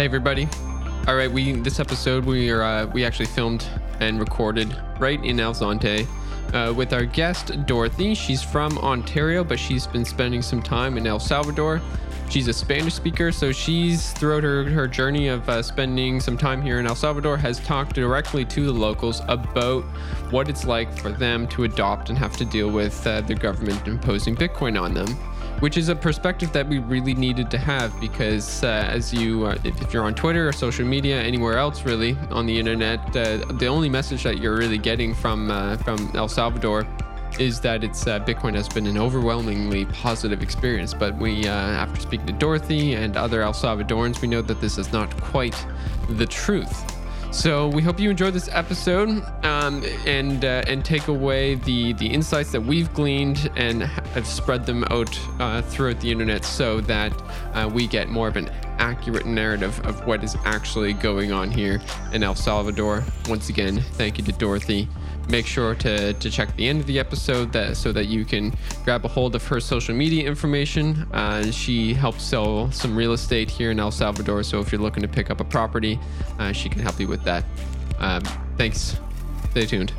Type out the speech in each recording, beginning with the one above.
Hey everybody. All right, we this episode we are uh, we actually filmed and recorded right in El Zonte uh, with our guest Dorothy. She's from Ontario, but she's been spending some time in El Salvador. She's a Spanish speaker, so she's throughout her, her journey of uh, spending some time here in El Salvador has talked directly to the locals about what it's like for them to adopt and have to deal with uh, the government imposing Bitcoin on them which is a perspective that we really needed to have because uh, as you uh, if, you're on twitter or social media anywhere else really on the internet uh, the only message that you're really getting from uh, from el salvador is that it's uh, bitcoin has been an overwhelmingly positive experience. But we uh, after speaking to dorothy and other el salvadorans we know that this is not quite the truth so we hope you enjoyed this episode um, and uh, and take away the the insights that we've gleaned and have spread them out uh, throughout the internet so that uh, we get more of an accurate narrative of what is actually going on here in El Salvador. Once again, thank you to Dorothy make sure to, to check the end of the episode that so that you can grab a hold of her social media information. Uh, she helps sell some real estate here in El Salvador, so if you're looking to pick up a property, uh, she can help you with that. Um, thanks. Stay tuned.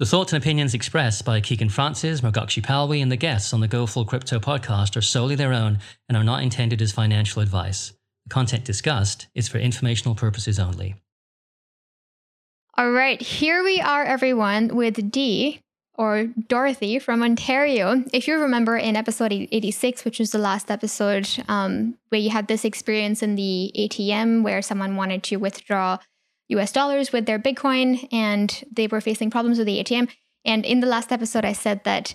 The thoughts and opinions expressed by Keegan Francis, Margakshi Palwi, and the guests on the Go Full Crypto podcast are solely their own and are not intended as financial advice. The content discussed is for informational purposes only. All right, here we are, everyone, with Dee or Dorothy from Ontario. If you remember in episode 86, which was the last episode um, where you had this experience in the ATM where someone wanted to withdraw US dollars with their Bitcoin and they were facing problems with the ATM. And in the last episode, I said that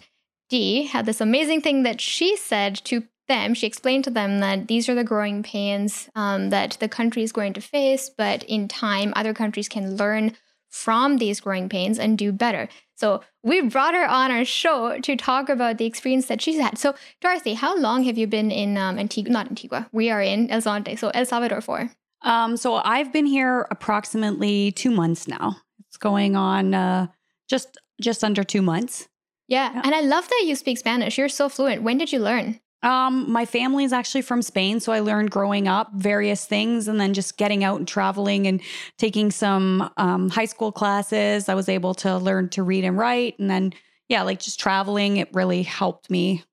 Dee had this amazing thing that she said to them. She explained to them that these are the growing pains um, that the country is going to face, but in time, other countries can learn from these growing pains and do better. So we brought her on our show to talk about the experience that she's had. So Dorothy, how long have you been in um, Antigua? Not Antigua. We are in El Zonte, so El Salvador for. Um, so I've been here approximately two months now. It's going on uh, just just under two months. Yeah. yeah, and I love that you speak Spanish. You're so fluent. When did you learn? Um, my family is actually from Spain, so I learned growing up various things, and then just getting out and traveling and taking some um, high school classes. I was able to learn to read and write, and then yeah, like just traveling, it really helped me.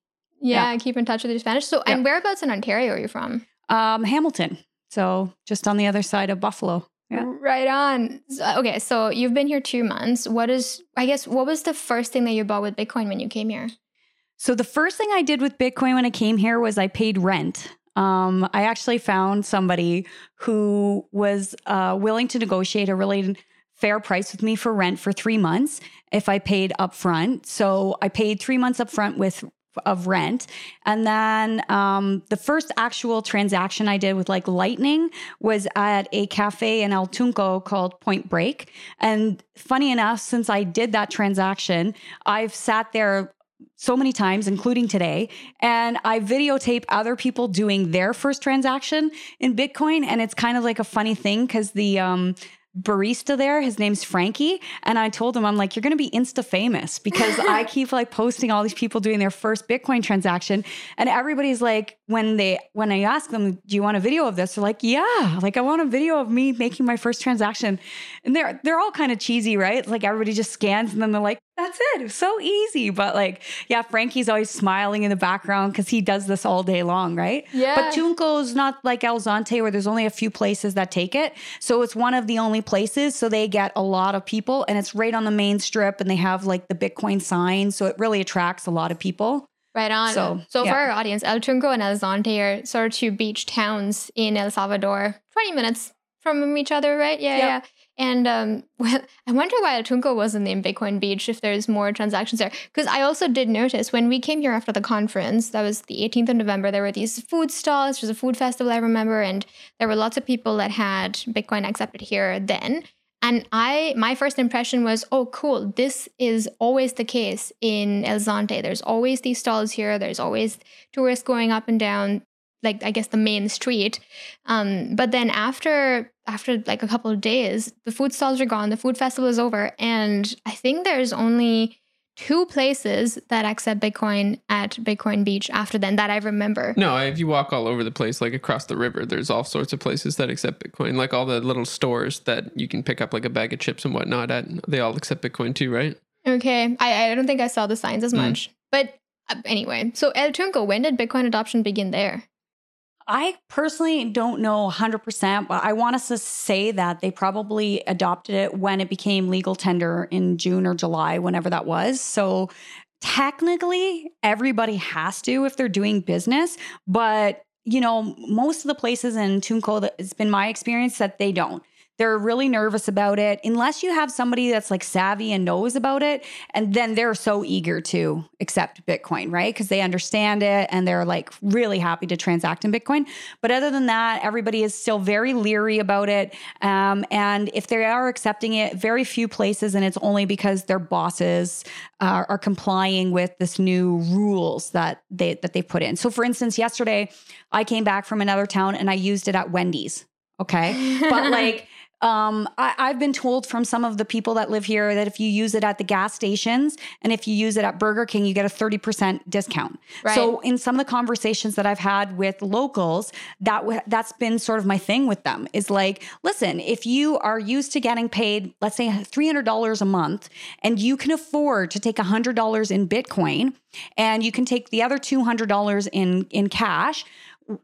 Yeah, yeah. keep in touch with your Spanish. So, yeah. and whereabouts in Ontario are you from? Um, Hamilton. So just on the other side of Buffalo. Yeah. Right on. Okay, so you've been here two months. What is, I guess, what was the first thing that you bought with Bitcoin when you came here? So the first thing I did with Bitcoin when I came here was I paid rent. Um, I actually found somebody who was uh, willing to negotiate a really fair price with me for rent for three months if I paid upfront. So I paid three months upfront with of rent. And then um, the first actual transaction I did with like Lightning was at a cafe in El Tunco called Point Break. And funny enough, since I did that transaction, I've sat there so many times, including today. And I videotape other people doing their first transaction in Bitcoin. And it's kind of like a funny thing because the um, barista there. His name's Frankie. And I told him, I'm like, you're going to be insta famous because I keep like posting all these people doing their first Bitcoin transaction. And everybody's like, when they, when I ask them, do you want a video of this? They're like, yeah, like I want a video of me making my first transaction. And they're, they're all kind of cheesy, right? Like everybody just scans and then they're like, that's it. It's so easy. But like, yeah, Frankie's always smiling in the background because he does this all day long, right? Yeah. But Tunco's not like El Zonte where there's only a few places that take it. So it's one of the only places. So they get a lot of people and it's right on the main strip and they have like the Bitcoin sign. So it really attracts a lot of people. Right on. So, so yeah. for our audience, El Tunco and El Zonte are sort of two beach towns in El Salvador, 20 minutes from each other, right? Yeah, yep. yeah. And um, well, I wonder why El Tunco wasn't named Bitcoin Beach if there's more transactions there. Because I also did notice when we came here after the conference, that was the 18th of November, there were these food stalls. It was a food festival, I remember, and there were lots of people that had Bitcoin accepted here then. And I, my first impression was, oh, cool. This is always the case in El Zonte. There's always these stalls here. There's always tourists going up and down like I guess the main street. Um, but then after after like a couple of days, the food stalls are gone. The food festival is over, and I think there's only two places that accept Bitcoin at Bitcoin Beach after then that I remember. No, if you walk all over the place, like across the river, there's all sorts of places that accept Bitcoin. Like all the little stores that you can pick up like a bag of chips and whatnot at, they all accept Bitcoin too, right? Okay. I, I don't think I saw the signs as Mm. much. But uh, anyway, so El Tunco, when did Bitcoin adoption begin there? I personally don't know 100%, but I want us to say that they probably adopted it when it became legal tender in June or July, whenever that was. So technically, everybody has to if they're doing business, but you know, most of the places in Tunco, it's been my experience that they don't. They're really nervous about it unless you have somebody that's like savvy and knows about it. And then they're so eager to accept Bitcoin, right? Because they understand it and they're like really happy to transact in Bitcoin. But other than that, everybody is still very leery about it. Um, and if they are accepting it, very few places, and it's only because their bosses uh, are complying with this new rules that they that they put in. So, for instance, yesterday I came back from another town and I used it at Wendy's. Okay, but like. Um, I, I've been told from some of the people that live here that if you use it at the gas stations and if you use it at Burger King, you get a 30% discount. Right. So in some of the conversations that I've had with locals, that w- that's been sort of my thing with them is like, listen, if you are used to getting paid, let's say $300 a month, and you can afford to take $100 in Bitcoin and you can take the other $200 in in cash,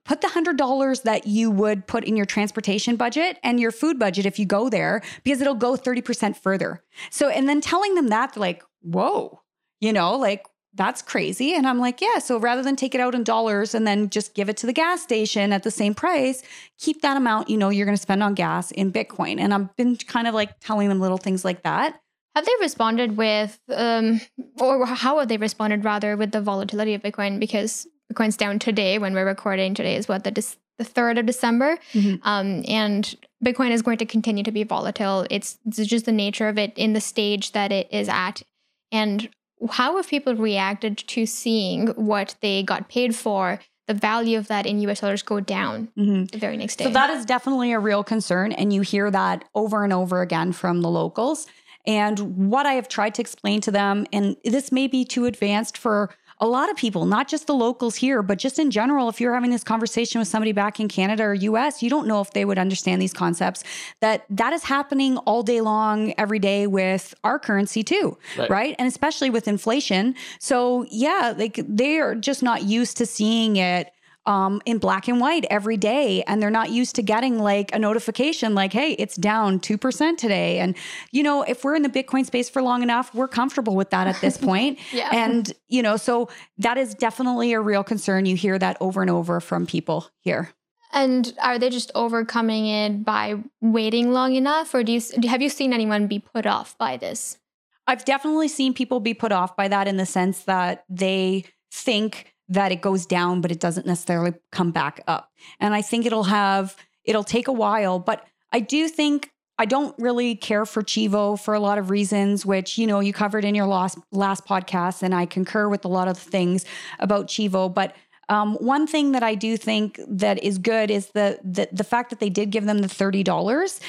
put the hundred dollars that you would put in your transportation budget and your food budget if you go there because it'll go 30% further. So and then telling them that like whoa you know like that's crazy. And i'm like yeah so rather than take it out in dollars and then just give it to the gas station at the same price keep that amount you know you're going to spend on gas in bitcoin. And i've been kind of like telling them little things like that. Have they responded with, um, or how have they responded rather with the volatility of Bitcoin? Because Bitcoin's down today when we're recording. Today is what the Dec- the third of December, Mhm. um, and Bitcoin is going to continue to be volatile. It's, it's just the nature of it in the stage that it is at. And how have people reacted to seeing what they got paid for, the value of that in US dollars go down Mhm. the very next day? So that is definitely a real concern. And you hear that over and over again from the locals. And what I have tried to explain to them, and this may be too advanced for a lot of people, not just the locals here, but just in general, if you're having this conversation with somebody back in Canada or US, you don't know if they would understand these concepts. That that is happening all day long, every day with our currency too, Right. right? And especially with inflation. So yeah, like they are just not used to seeing it um, in black and white every day. And they're not used to getting like a notification like, hey, it's down 2% today. And, you know, if we're in the Bitcoin space for long enough, we're comfortable with that at this point. Yeah. And, you know, so that is definitely a real concern. You hear that over and over from people here. And are they just overcoming it by waiting long enough, or do you have you seen anyone be put off by this? I've definitely seen people be put off by that in the sense that they think that it goes down, but it doesn't necessarily come back up. And I think it'll have, it'll take a while, but I do think I don't really care for Chivo for a lot of reasons, which, you know, you covered in your last, last podcast. And I concur with a lot of things about Chivo. But um, one thing that I do think that is good is the, the the fact that they did give them the thirty dollars.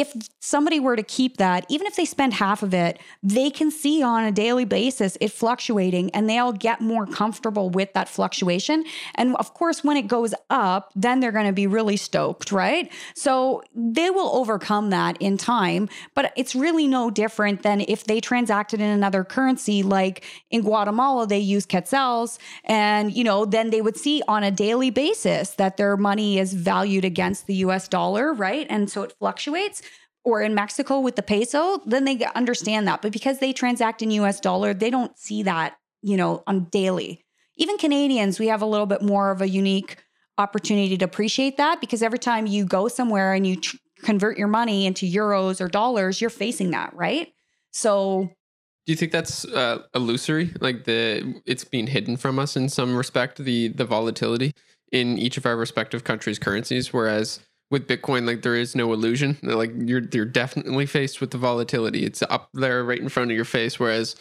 If somebody were to keep that, even if they spend half of it, they can see on a daily basis it fluctuating and they'll get more comfortable with that fluctuation. And of course, when it goes up, then they're going to be really stoked, right? So they will overcome that in time. But it's really no different than if they transacted in another currency, like in Guatemala, they use quetzals. And, you know, then they would see on a daily basis that their money is valued against the US dollar, right? And so it fluctuates or in Mexico with the peso, then they understand that. But because they transact in US dollar, they don't see that, you know, on daily. Even Canadians, we have a little bit more of a unique opportunity to appreciate that because every time you go somewhere and you tr- convert your money into euros or dollars, you're facing that, right? So Do you think that's uh, illusory? Like the it's being hidden from us in some respect, the the volatility in each of our respective countries' currencies. Whereas with Bitcoin, like there is no illusion. Like you're you're definitely faced with the volatility. It's up there right in front of your face. Whereas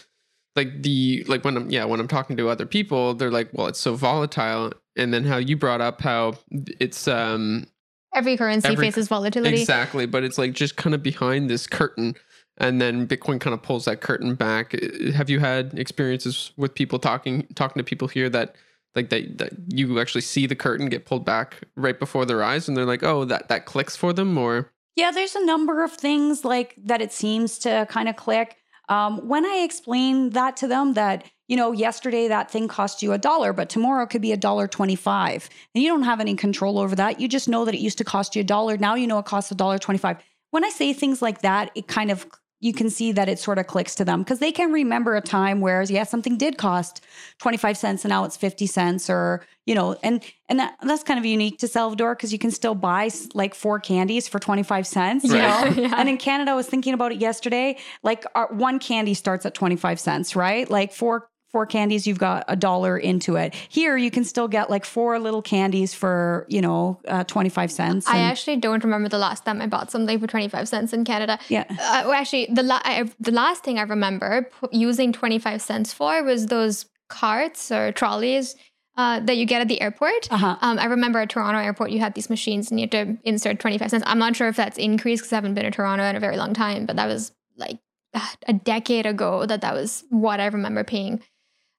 like the like when I'm yeah when I'm talking to other people, they're like, well, it's so volatile. And then how you brought up how it's um Every currency Every- faces volatility. Exactly, but it's like just kind of behind this curtain. and then Bitcoin kind of pulls that curtain back. Have you had experiences with people talking talking to people here that like that that you actually see the curtain get pulled back right before their eyes, and they're like, oh, that that clicks for them, or Yeah, there's a number of things like that it seems to kind of click. Um, when I explain that to them, that you know, yesterday that thing cost you a dollar, but tomorrow could be a dollar twenty-five, and you don't have any control over that. You just know that it used to cost you a dollar. Now you know it costs a dollar twenty-five. When I say things like that, it kind of you can see that it sort of clicks to them because they can remember a time where yeah something did cost 25 cents and now it's 50 cents or you know and and that, that's kind of unique to salvador because you can still buy like four candies for 25 cents you Right. know Yeah. and in canada i was thinking about it yesterday like our, one candy starts at 25 cents right like four four candies you've got a dollar into it here you can still get like four little candies for you know uh, 25 cents I actually don't remember the last time I bought something for 25 cents in Canada. yeah Uh, well, actually, the la- I, the last thing I remember p- using 25 cents for was those carts or trolleys uh, that you get at the airport. uh-huh Um, I remember at Toronto airport, you had these machines and you had to insert 25 cents. I'm not sure if that's increased because I haven't been to Toronto in a very long time, but that was like a decade ago that that was what I remember paying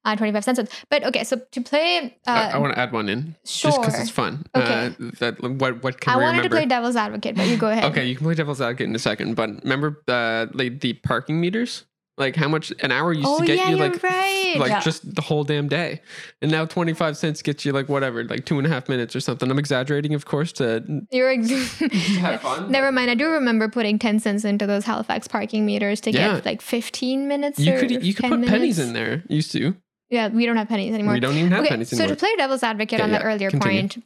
uh, 25 cents. But okay, so to play, uh, I, I want to add one in sure. just because it's fun. Okay. Uh, that what what can I we wanted remember? to play devil's advocate, but you go ahead. Okay, you can play devil's advocate in a second, but remember uh, like the parking meters? Like how much an hour used Oh, to get yeah, you like right. like Yeah. just the whole damn day, and now twenty five cents gets you like whatever, like two and a half minutes or something. I'm exaggerating, of course, to You're ex- have fun. Never mind. I do remember putting 10 cents into those Halifax parking meters to Yeah. get like 15 minutes. You or could you could 10 put pennies in there. Used to. Yeah, we don't have pennies anymore. We don't even have okay, pennies so to play devil's advocate Okay, on that yeah, earlier continue. point,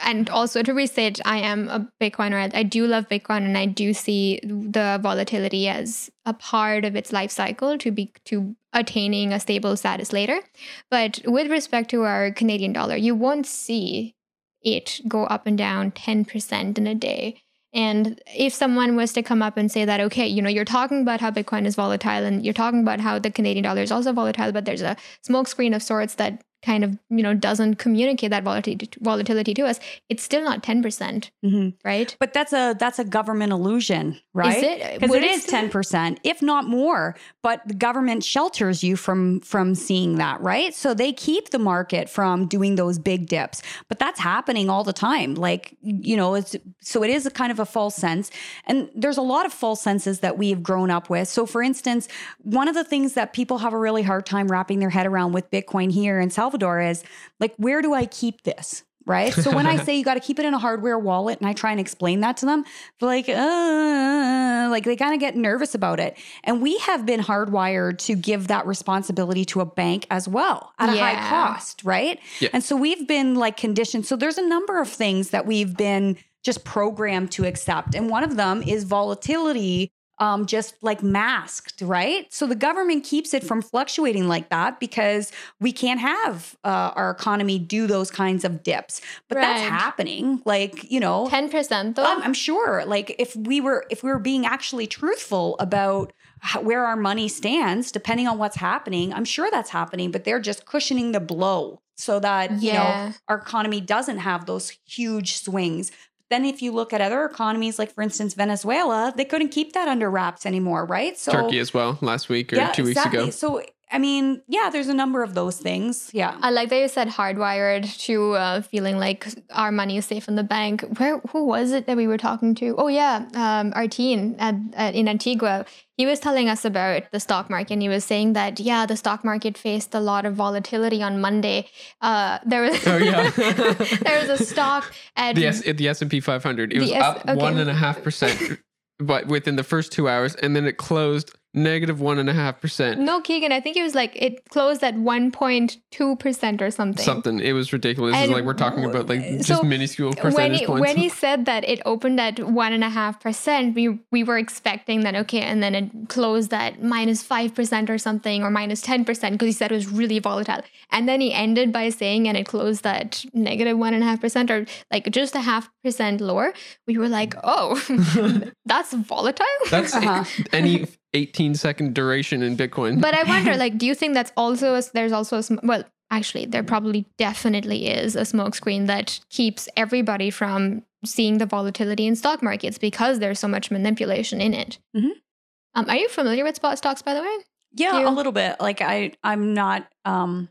and also to restate, I am a Bitcoiner. I- I do love Bitcoin, and I do see the volatility as a part of its life cycle to be to attaining a stable status later. But with respect to our Canadian dollar, you won't see it go up and down ten percent in a day. And if someone was to come up and say that, okay, you know, you're talking about how Bitcoin is volatile and you're talking about how the Canadian dollar is also volatile, but there's a smokescreen of sorts that kind of, you know, doesn't communicate that volatility, volatility to us, it's still not 10%, Mhm. right? But that's a that's a government illusion, right? Is it? Because it it is still- ten percent, if not more. But the government shelters you from from seeing that, right? So they keep the market from doing those big dips. But that's happening all the time. Like you know, it's so it is a kind of a false sense, and there's a lot of false senses that we've grown up with. So for instance, one of the things that people have a really hard time wrapping their head around with Bitcoin here in Salvador is like, where do I keep this? Right. So when I say you got to keep it in a hardware wallet and I try and explain that to them, they're like, uh, like they kind of get nervous about it. And we have been hardwired to give that responsibility to a bank as well at a high cost. Right. Yeah. And so we've been like conditioned. So there's a number of things that we've been just programmed to accept. And one of them is volatility um, just like masked, right? So the government keeps it from fluctuating like that because we can't have uh, our economy do those kinds of dips. But that's happening. Like, you know, 10% though? um, I'm sure. Like if we were if we were being actually truthful about how, where our money stands, depending on what's happening, I'm sure that's happening. But they're just cushioning the blow so that you know our economy doesn't have those huge swings. Then if you look at other economies, like for instance Venezuela, they couldn't keep that under wraps anymore, right? So Turkey as well last week or two weeks ago. So I mean, yeah, there's a number of those things. Yeah. I like that you said hardwired to uh, feeling like our money is safe in the bank. Where who was it that we were talking to? Oh yeah, um, our teen at, at, in Antigua. He was telling us about the stock market. and He was saying that yeah, the stock market faced a lot of volatility on Monday. Uh, there was Oh, yeah. there was a stock at the S the S and P 500. It was S- up okay. one and a half percent, but within the first two hours, and then it closed negative one and a half percent. no Keegan. I think it was like it closed at one point two percent or something. Something. It was ridiculous. It's And like we're talking about like w- just so minuscule when percentage he, points. when he said that it opened at one and a half percent, we we were expecting that okay, and then it closed at minus five percent or something, or minus ten percent because he said it was really volatile. And then he ended by saying, and it closed at negative one and a half percent, or like just a half percent lower. We were like, oh, that's volatile. That's Uh-huh. any 18 second duration in Bitcoin. But I wonder, like, do you think that's also a, there's also a sm- well, actually, there probably definitely is a smokescreen that keeps everybody from seeing the volatility in stock markets because there's so much manipulation in it. Um, are you familiar with spot stocks, by the way? Yeah, you- a little bit. Like I, I'm not. um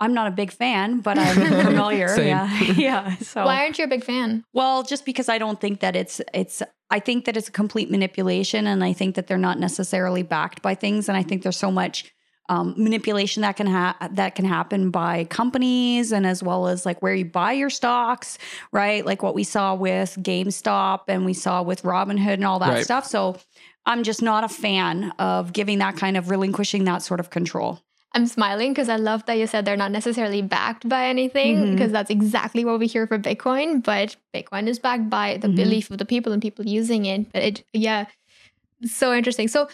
I'm not a big fan, but I'm familiar. Yeah, yeah. So Why aren't you a big fan? Well, just because I don't think that it's it's I think that it's a complete manipulation and I think that they're not necessarily backed by things and I think there's so much um, manipulation that can ha- that can happen by companies and as well as like where you buy your stocks, right? Like what we saw with GameStop and we saw with Robinhood and all that Right. stuff. So I'm just not a fan of giving that kind of relinquishing that sort of control. I'm smiling because I love that you said they're not necessarily backed by anything because that's exactly what we hear for Bitcoin. But Bitcoin is backed by the Mhm. belief of the people and people using it. But it, yeah, so interesting. So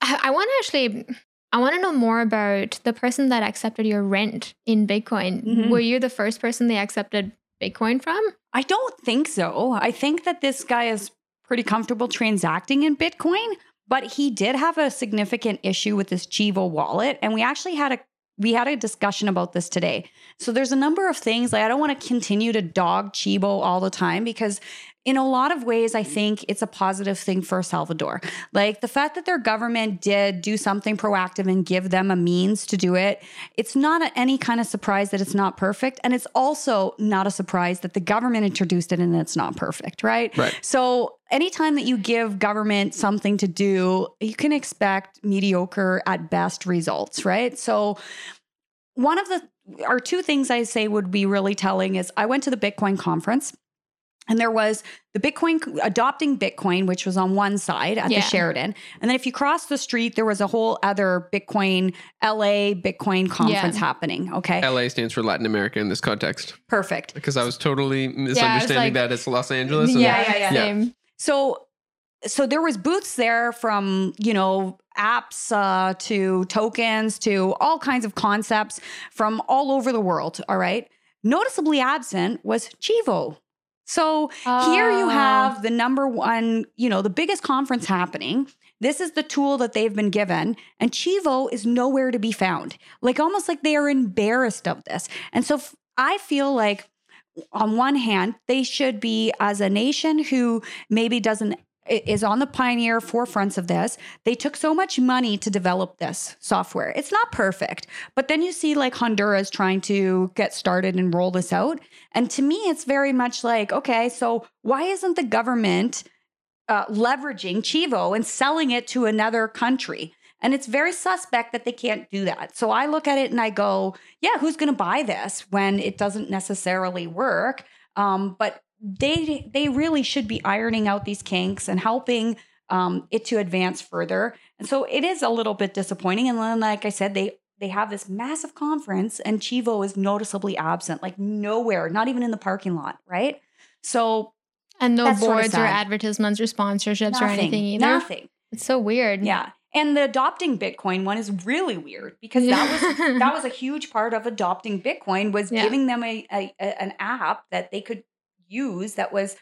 I, I want to actually, I want to know more about the person that accepted your rent in Bitcoin. Mhm. Were you the first person they accepted Bitcoin from? I don't think so. I think that this guy is pretty comfortable transacting in Bitcoin, but he did have a significant issue with this Chivo wallet. And we actually had a we had a discussion about this today. So there's a number of things like I don't want to continue to dog Chivo all the time because in a lot of ways I think it's a positive thing for El Salvador. Like the fact that their government did do something proactive and give them a means to do it, it's not a- any kind of surprise that it's not perfect and it's also not a surprise that the government introduced it and it's not perfect, right? Right. So anytime that you give government something to do, you can expect mediocre at best results, right? So one of the or two things I say would be really telling is I went to the Bitcoin conference and there was the Bitcoin adopting Bitcoin, which was on one side at Yeah. the Sheraton. And then if you cross the street, there was a whole other Bitcoin LA Bitcoin conference Yeah. happening. Okay. LA stands for Latin America in this context Perfect. because I was totally misunderstanding like- that it's Los Angeles. and- Yeah, yeah, yeah. So so there was booths there from, you know, apps uh, to tokens to all kinds of concepts from all over the world, all right? Noticeably absent was Chivo. So here you Oh. have the number one, you know, the biggest conference happening. This is the tool that they've been given, and Chivo is nowhere to be found. Like almost like they are embarrassed of this. And so f- I feel like on one hand, they should be as a nation who maybe doesn't is on the pioneer forefronts of this. They took so much money to develop this software. It's not perfect, but then you see like Honduras trying to get started and roll this out. And to me, it's very much like, okay, so why isn't the government uh, leveraging Chivo and selling it to another country? And it's very suspect that they can't do that. So I look at it and I go, yeah, who's going to buy this when it doesn't necessarily work? Um, but they they really should be ironing out these kinks and helping um, it to advance further. And so it is a little bit disappointing. And then, like I said, they they have this massive conference and Chivo is noticeably absent, like nowhere, not even in the parking lot, right? So And no That's sorta boards or advertisements or sponsorships or anything either. nothing. It's so weird. Yeah. And the adopting Bitcoin one is really weird because that was that was a huge part of adopting Bitcoin was Yeah. giving them a, a, a- an app that they could use that was,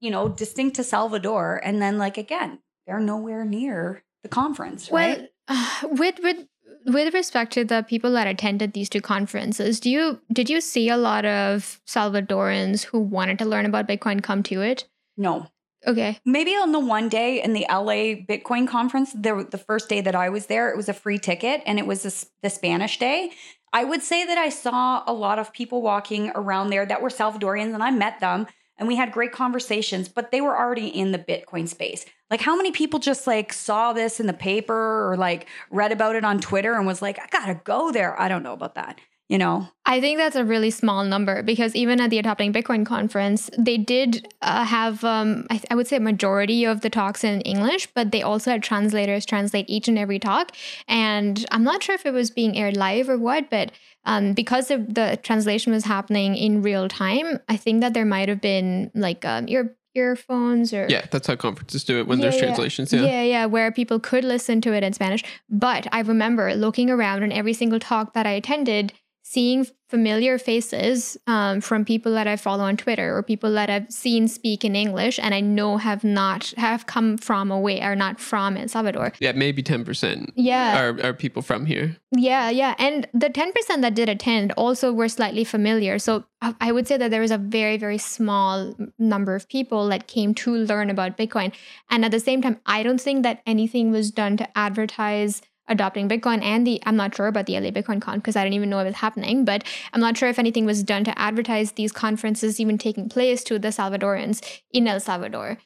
you know, distinct to Salvador. And then like again, they're nowhere near the conference, right? Well, with with with respect to the people that attended these two conferences, do you did you see a lot of Salvadorans who wanted to learn about Bitcoin come to it? no. Okay. Maybe on the one day in the LA Bitcoin conference, there the first day that I was there, it was a free ticket and it was the s- the Spanish day. I would say that I saw a lot of people walking around there that were Salvadorians and I met them and we had great conversations, but they were already in the Bitcoin space. Like how many people just like saw this in the paper or like read about it on Twitter and was like, I gotta go there. I don't know about that. You know? I think that's a really small number because even at the Adopting Bitcoin conference, they did uh, have, um, I, I would say, a majority of the talks in English, but they also had translators translate each and every talk. And I'm not sure if it was being aired live or what, but um, because the, the translation was happening in real time, I think that there might have been like um, ear earphones or Yeah, that's how conferences do it when Yeah, there's yeah. translations. Yeah. yeah, yeah, where people could listen to it in Spanish. But I remember looking around and every single talk that I attended, seeing familiar faces um, from people that I follow on Twitter or people that I've seen speak in English and I know have not have come from away or not from El Salvador. Yeah, maybe 10% Yeah. are, are people from here. Yeah, yeah. And the 10% that did attend also were slightly familiar. So I I would say that there was a very, very small number of people that came to learn about Bitcoin. And at the same time, I don't think that anything was done to advertise adopting Bitcoin and the I'm not sure about the LA Bitcoin Con because I didn't even know it was happening, but I'm not sure if anything was done to advertise these conferences even taking place to the Salvadorans in El Salvador.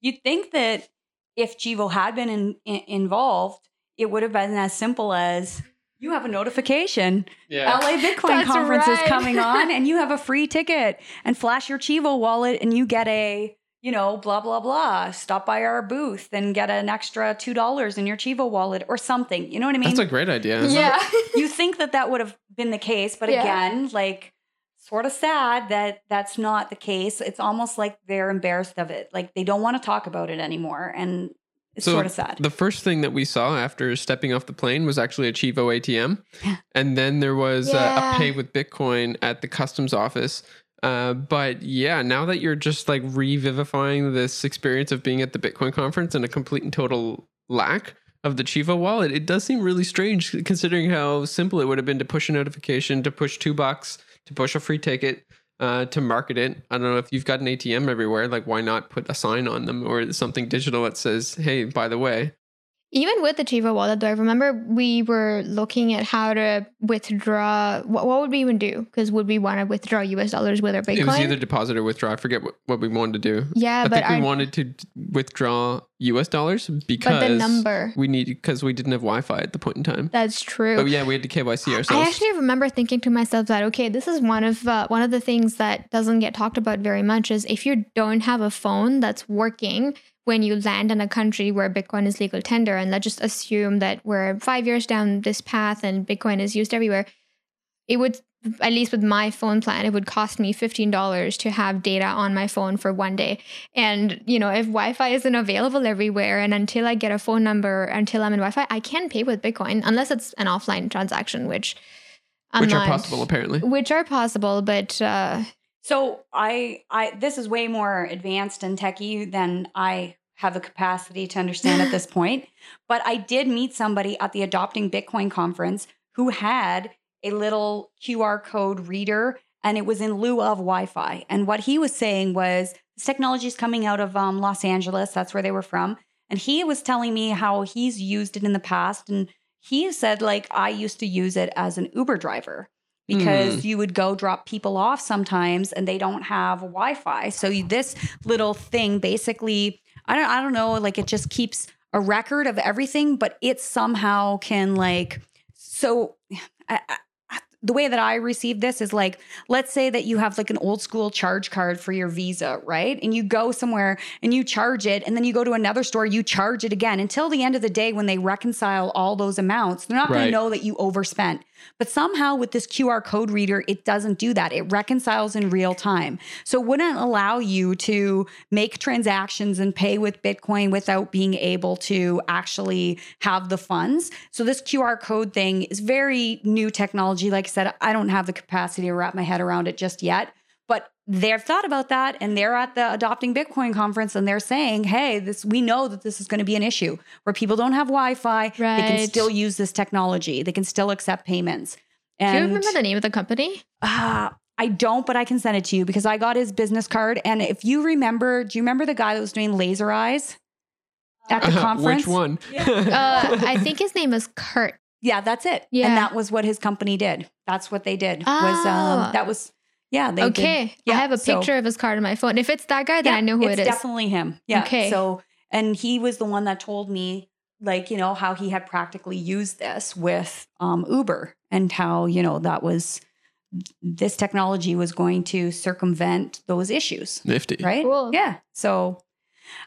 You'd think that if Chivo had been in, in- involved, it would have been as simple as you have a notification. Yeah. LA Bitcoin That's conference is coming on and you have a free ticket and flash your Chivo wallet and you get a, you know, blah, blah, blah. Stop by our booth and get an extra $2 in your Chivo wallet or something. You know what I mean? That's a great idea. Yeah. you think that that would have been the case, but Yeah. again, like sort of sad that that's not the case. It's almost like they're embarrassed of it. Like they don't want to talk about it anymore. And it's So sort of sad. The first thing that we saw after stepping off the plane was actually a Chivo ATM. And then there was uh, Yeah. a pay with Bitcoin at the customs office. Uh, but yeah, now that you're just like revivifying this experience of being at the Bitcoin conference and a complete and total lack of the Chivo wallet, it does seem really strange considering how simple it would have been to push a notification, to push two bucks, to push a free ticket, uh, to market it. I don't know if you've got an ATM everywhere, like why not put a sign on them or something digital that says, hey, by the way. Even with the Chivo wallet, though, I remember we were looking at how to withdraw. What, what would we even do? Because would we want to withdraw US dollars with our Bitcoin? It was either deposit or withdraw. I forget what, what we wanted to do. yeah, I but think we our, wanted to withdraw US dollars because the number. we need because we didn't have Wi-Fi at the point in time. That's true. But yeah, we had to KYC ourselves. I actually remember thinking to myself that okay, this is one of uh, one of the things that doesn't get talked about very much is if you don't have a phone that's working when you land in a country where Bitcoin is legal tender, and let's just assume that we're five years down this path and Bitcoin is used everywhere, it would at least with my phone plan, it would cost me $15 to have data on my phone for one day. And, you know, if Wi Fi isn't available everywhere, and until I get a phone number, until I'm in Wi Fi, I can pay with Bitcoin unless it's an offline transaction, which I'm which not, are possible apparently. Which are possible, but uh, So I I this is way more advanced and techie than I have the capacity to understand at this point. But I did meet somebody at the Adopting Bitcoin conference who had a little QR code reader and it was in lieu of Wi-Fi. And what he was saying was this technology is coming out of um, Los Angeles. That's where they were from. And he was telling me how he's used it in the past. And he said, like, I used to use it as an Uber driver because you would go drop people off sometimes and they don't have Wi-Fi. So you, this little thing basically, I don't, I don't know, like it just keeps a record of everything, but it somehow can like, so I, I, the way that I receive this is like, let's say that you have like an old school charge card for your Visa, right? And you go somewhere and you charge it, and then you go to another store, you charge it again until the end of the day when they reconcile all those amounts. They're not going to know that you overspent. But somehow with this QR code reader, it doesn't do that. It reconciles in real time. So it wouldn't allow you to make transactions and pay with Bitcoin without being able to actually have the funds. So this QR code thing is very new technology. Like I said, I don't have the capacity to wrap my head around it just yet. But they've thought about that and they're at the adopting Bitcoin conference and they're saying, hey, this we know that this is going to be an issue where people don't have Wi-Fi. They can still use this technology. They can still accept payments. do you And remember the name of the company? uh, I don't, but I can send it to you because I got his business card. And if you remember, do you remember the guy that was doing laser eyes at the Uh-huh. conference? Which one? Uh, I think his name is Kurt. Yeah, that's it. Yeah. And that was what his company did. That's what they did. Was Oh. um that was yeah, they did- okay, yeah, I have a so- picture of his card on my phone. If it's that guy, then Yeah, I know who it's it is. definitely him. Yeah. Okay. So, and he was the one that told me, like, you know, how he had practically used this with um, Uber and how, you know, that was this technology was going to circumvent those issues. Nifty. Right. Cool. Yeah. So,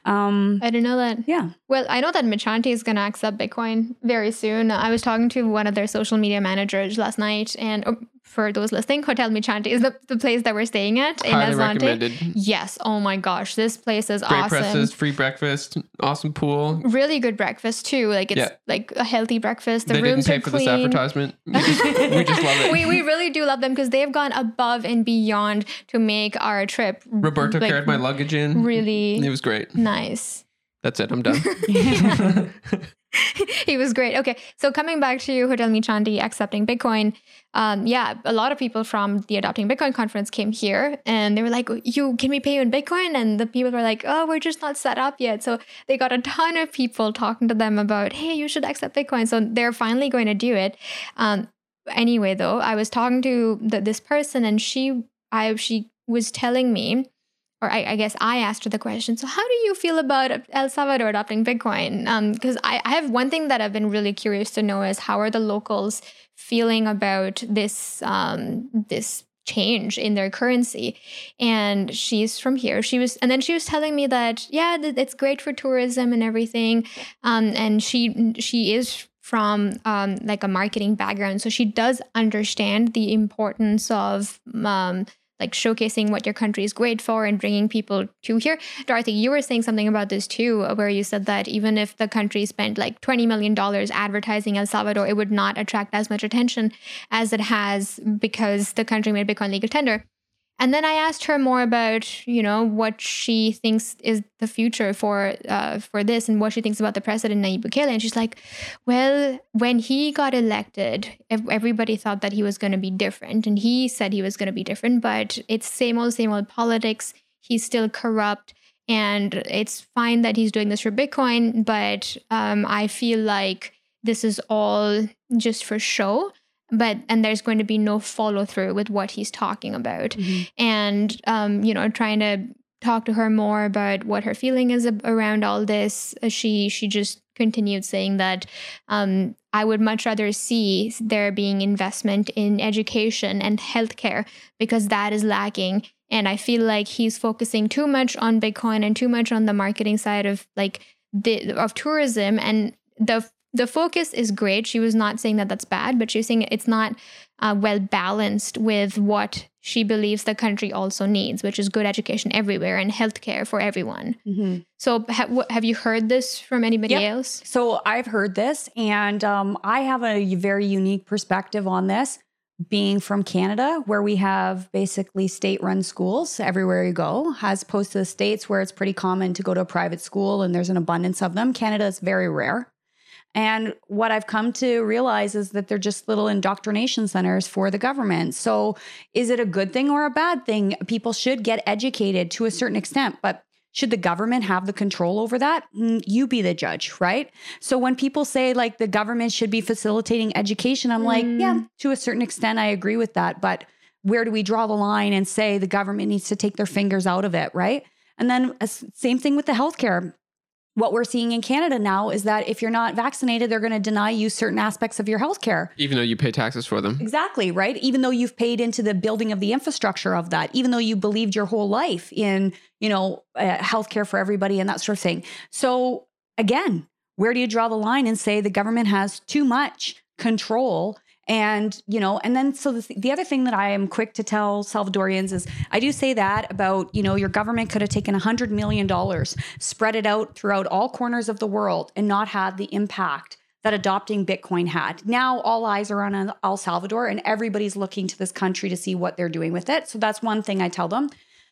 um, I didn't know that. yeah. Well, I know that Michanti is going to accept Bitcoin very soon. I was talking to one of their social media managers last night, and or for those listening, Hotel Michanti is the, the place that we're staying at in Highly Asante. recommended. Yes. Oh my gosh, this place is Great awesome. presses, free breakfast, awesome pool. Really good breakfast too. Like it's Yeah. like a healthy breakfast. The they rooms didn't pay are for clean. this advertisement. We just, love it. we, we really do love them because they've gone above and beyond to make our trip Roberto like, carried my luggage in. Really. It was great. nice. That's it. I'm done. he was great. Okay, so coming back to Hotel Michanti accepting Bitcoin, um, yeah, a lot of people from the Adopting Bitcoin conference came here, and they were like, "You can we pay you in Bitcoin?" And the people were like, "Oh, we're just not set up yet." So they got a ton of people talking to them about, "Hey, you should accept Bitcoin." So they're finally going to do it. Um, anyway, though, I was talking to the, this person, and she, I, she was telling me or I, I, guess I asked her the question. So, how do you feel about El Salvador adopting Bitcoin? Because I, I, have one thing that I've been really curious to know is how are the locals feeling about this um, this change in their currency? And she's from here. She was, and then she was telling me that yeah, it's great for tourism and everything. Um, and she she is from um, like a marketing background, so she does understand the importance of um, like showcasing what your country is great for and bringing people to here. Dorothy, you were saying something about this too, where you said that even if the country spent like $20 million advertising El Salvador, it would not attract as much attention as it has because the country made Bitcoin legal tender. And then I asked her more about, you know, what she thinks is the future for uh, for this and what she thinks about the president Nayib Bukele. And she's like, well, when he got elected, everybody thought that he was going to be different, and he said he was going to be different. But it's same old, same old politics. He's still corrupt, and it's fine that he's doing this for Bitcoin. But um, I feel like this is all just for show but and there's going to be no follow through with what he's talking about mm-hmm. and um, you know trying to talk to her more about what her feeling is around all this she she just continued saying that um, i would much rather see there being investment in education and healthcare because that is lacking and i feel like he's focusing too much on bitcoin and too much on the marketing side of like the of tourism and the the focus is great. She was not saying that that's bad, but she's saying it's not uh, well balanced with what she believes the country also needs, which is good education everywhere and healthcare for everyone. Mm-hmm. So, ha- have you heard this from anybody yep. else? So, I've heard this, and um, I have a very unique perspective on this. Being from Canada, where we have basically state run schools everywhere you go, as opposed to the States where it's pretty common to go to a private school and there's an abundance of them. Canada is very rare. And what I've come to realize is that they're just little indoctrination centers for the government. So, is it a good thing or a bad thing? People should get educated to a certain extent, but should the government have the control over that? You be the judge, right? So, when people say like the government should be facilitating education, I'm mm. like, yeah, to a certain extent, I agree with that. But where do we draw the line and say the government needs to take their fingers out of it, right? And then, uh, same thing with the healthcare what we're seeing in Canada now is that if you're not vaccinated, they're going to deny you certain aspects of your healthcare. Even though you pay taxes for them. Exactly, right? Even though you've paid into the building of the infrastructure of that, even though you believed your whole life in, you know, uh, healthcare for everybody and that sort of thing. So, again, where do you draw the line and say the government has too much control and, you know, and then so the, the other thing that I am quick to tell Salvadorians is I do say that about, you know, your government could have taken $100 million, spread it out throughout all corners of the world and not had the impact that adopting Bitcoin had. Now all eyes are on El Salvador and everybody's looking to this country to see what they're doing with it. So that's one thing I tell them.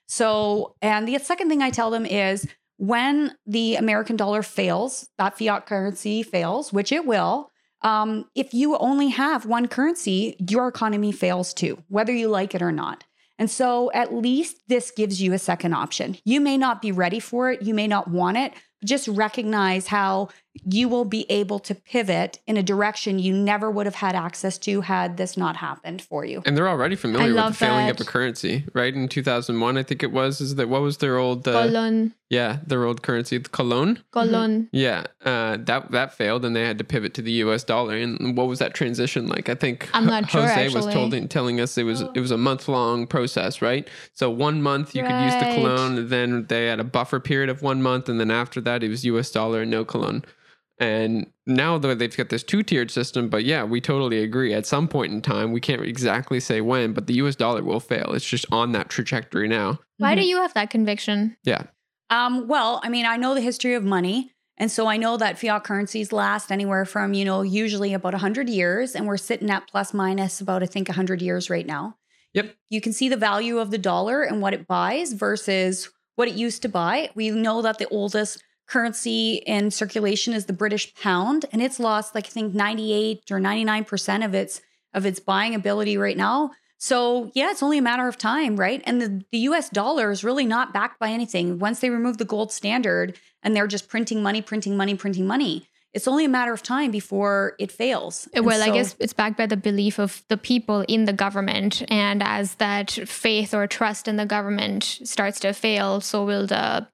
So, and the second thing I tell them is when the American dollar fails, that fiat currency fails, which it will, um, if you only have one currency, your economy fails too, whether you like it or not. And so at least this gives you a second option. You may not be ready for it, you may not want it, just recognize how you will be able to pivot in a direction you never would have had access to had this not happened for you. And they're already familiar with the failing that. of a currency, right? In 2001, I think it was, is that what was their old uh, colon? Yeah, their old currency, the colon. Colon. Yeah, uh, that that failed, and they had to pivot to the U.S. dollar. And what was that transition like? I think I'm not Jose sure, actually. was told, telling us it was it was a month long process, right? So one month you right. could use the colon, then they had a buffer period of one month, and then after that it was U.S. dollar and no colon And now though they've got this two-tiered system, but yeah, we totally agree. At some point in time, we can't exactly say when, but the US dollar will fail. It's just on that trajectory now. Why Mm-hmm. do you have that conviction? Yeah. Um, well, I mean, I know the history of money. And so I know that fiat currencies last anywhere from, you know, usually about 100 years. And we're sitting at plus minus about, I think, 100 years right now. Yep. You can see the value of the dollar and what it buys versus what it used to buy. We know that the oldest currency in circulation is the British pound, and it's lost like I think 98 or 99% of its of its buying ability right now. So yeah, it's only a matter of time, right? And the, the US dollar is really not backed by anything. Once they remove the gold standard and they're just printing money, printing money, printing money, it's only a matter of time before it fails. And Well, I guess it's backed by the belief of the people in the government. And as that faith or trust in the government starts to fail, so will the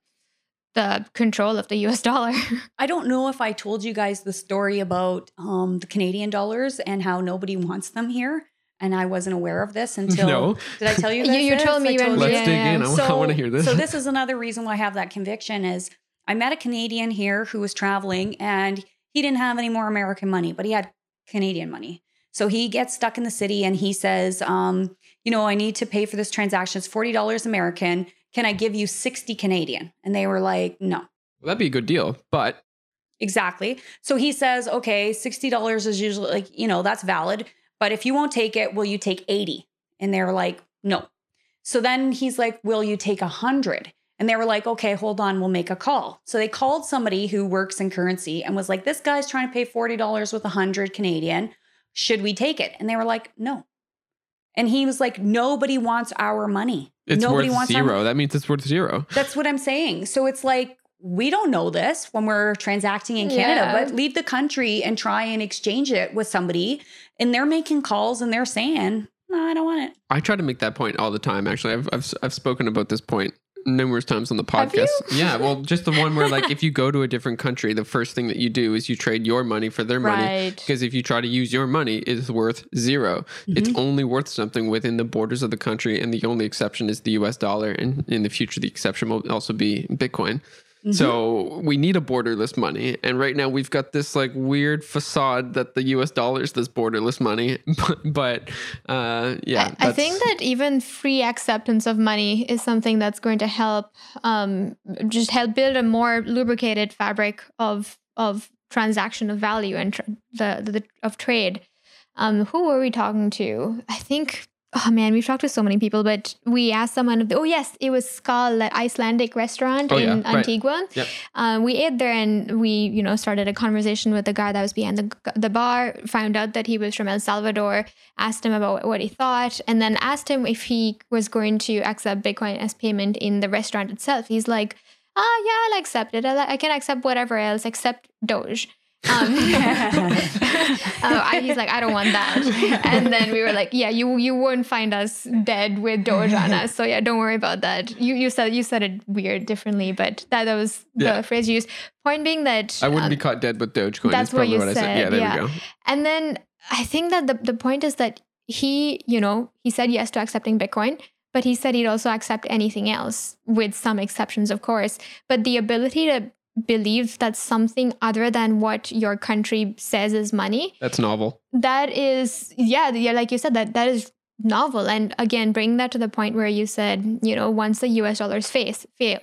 the control of the US dollar. I don't know if I told you guys the story about um, the Canadian dollars and how nobody wants them here. And I wasn't aware of this until. No. Did I tell you You- guys you this? told me I you went- Let's Yeah, dig yeah, in. I, yeah. want to hear this. So this is another reason why I have that conviction is I met a Canadian here who was traveling and he didn't have any more American money, but he had Canadian money. So he gets stuck in the city and he says, um, you know, I need to pay for this transaction. It's $40 American. Can I give you 60 Canadian? And they were like, no. That'd be a good deal, but Exactly. So he says, okay, $60 is usually like, you know, that's valid. But if you won't take it, will you take 80? And they're like, no. So then he's like, will you take 100? And they were like, okay, hold on, we'll make a call. So they called somebody who works in currency and was like, this guy's trying to pay $40 with 100 Canadian. Should we take it? And they were like, no. And he was like, nobody wants our money. it's nobody worth wants our zero. That means it's worth zero. that's what I'm saying. So it's like we don't know this when we're transacting in Canada, Yeah. but leave the country and try and exchange it with somebody. And they're making calls and they're saying, no, I don't want it. I try to make that point all the time. Actually, I've I've, I've spoken about this point numerous times on the podcast. Yeah, well, just the one where like if you go to a different country, the first thing that you do is you trade your money for their money. right. Because if you try to use your money, it's worth 0 It's Mm-hmm. only worth something within the borders of the country, and the only exception is the U.S. dollar. And in the future, the exception will also be Bitcoin. Mm-hmm. So we need a borderless money, and right now we've got this like weird facade that the U.S. dollar is this borderless money. But, uh, yeah, I, I think that even free acceptance of money is something that's going to help um, just help build a more lubricated fabric of of transaction of value and tr- the, the of trade. Um, who were we talking to? I think. Oh man, we've talked to so many people, but we asked someone. Oh yes, it was Skal, that Icelandic restaurant Oh, yeah, in right. Antigua. Yep. Um, we ate there and we, you know, started a conversation with the guy that was behind the, the bar, found out that he was from El Salvador, asked him about what he thought, and then asked him if he was going to accept Bitcoin as payment in the restaurant itself. He's like, ah, yeah, I'll accept it. I, I can accept whatever else except Doge. Um, uh, I- he's like, I don't want that. And then we were like, yeah, you you won't find us dead with Doge on us. So yeah, don't worry about that. You you said you said it weird differently, but that, that was the Yeah. phrase you used. Point being that I wouldn't um, be caught dead with Dogecoin. that's is what you what I said. said, Yeah, there yeah. we go. and then I think that the, the point is that he, you know, he said yes to accepting Bitcoin, but he said he'd also accept anything else, with some exceptions, of course. But the ability to believe that something other than what your country says is money, That's novel. that is, yeah, yeah, like you said, that that is novel. And again, bring that to the point where you said, you know, once the US dollars face fail,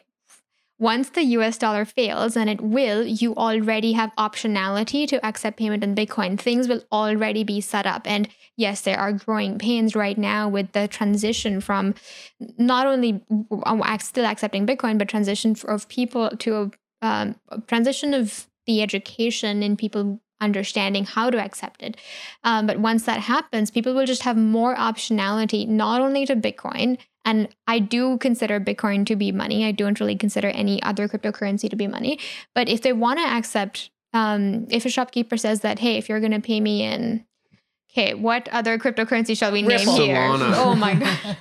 once the US dollar fails, and it will, you already have optionality to accept payment in Bitcoin. Things will already be set up. And yes, there are growing pains right now with the transition from not only um, still accepting Bitcoin, but transition of people to um, transition of the education in people understanding how to accept it. Um, but once that happens, people will just have more optionality, not only to Bitcoin. And I do consider Bitcoin to be money. I don't really consider any other cryptocurrency to be money. But if they want to accept, um, if a shopkeeper says that, hey, if you're going to pay me in Okay, what other cryptocurrency shall we Ripple. name here? Solana. Oh my god.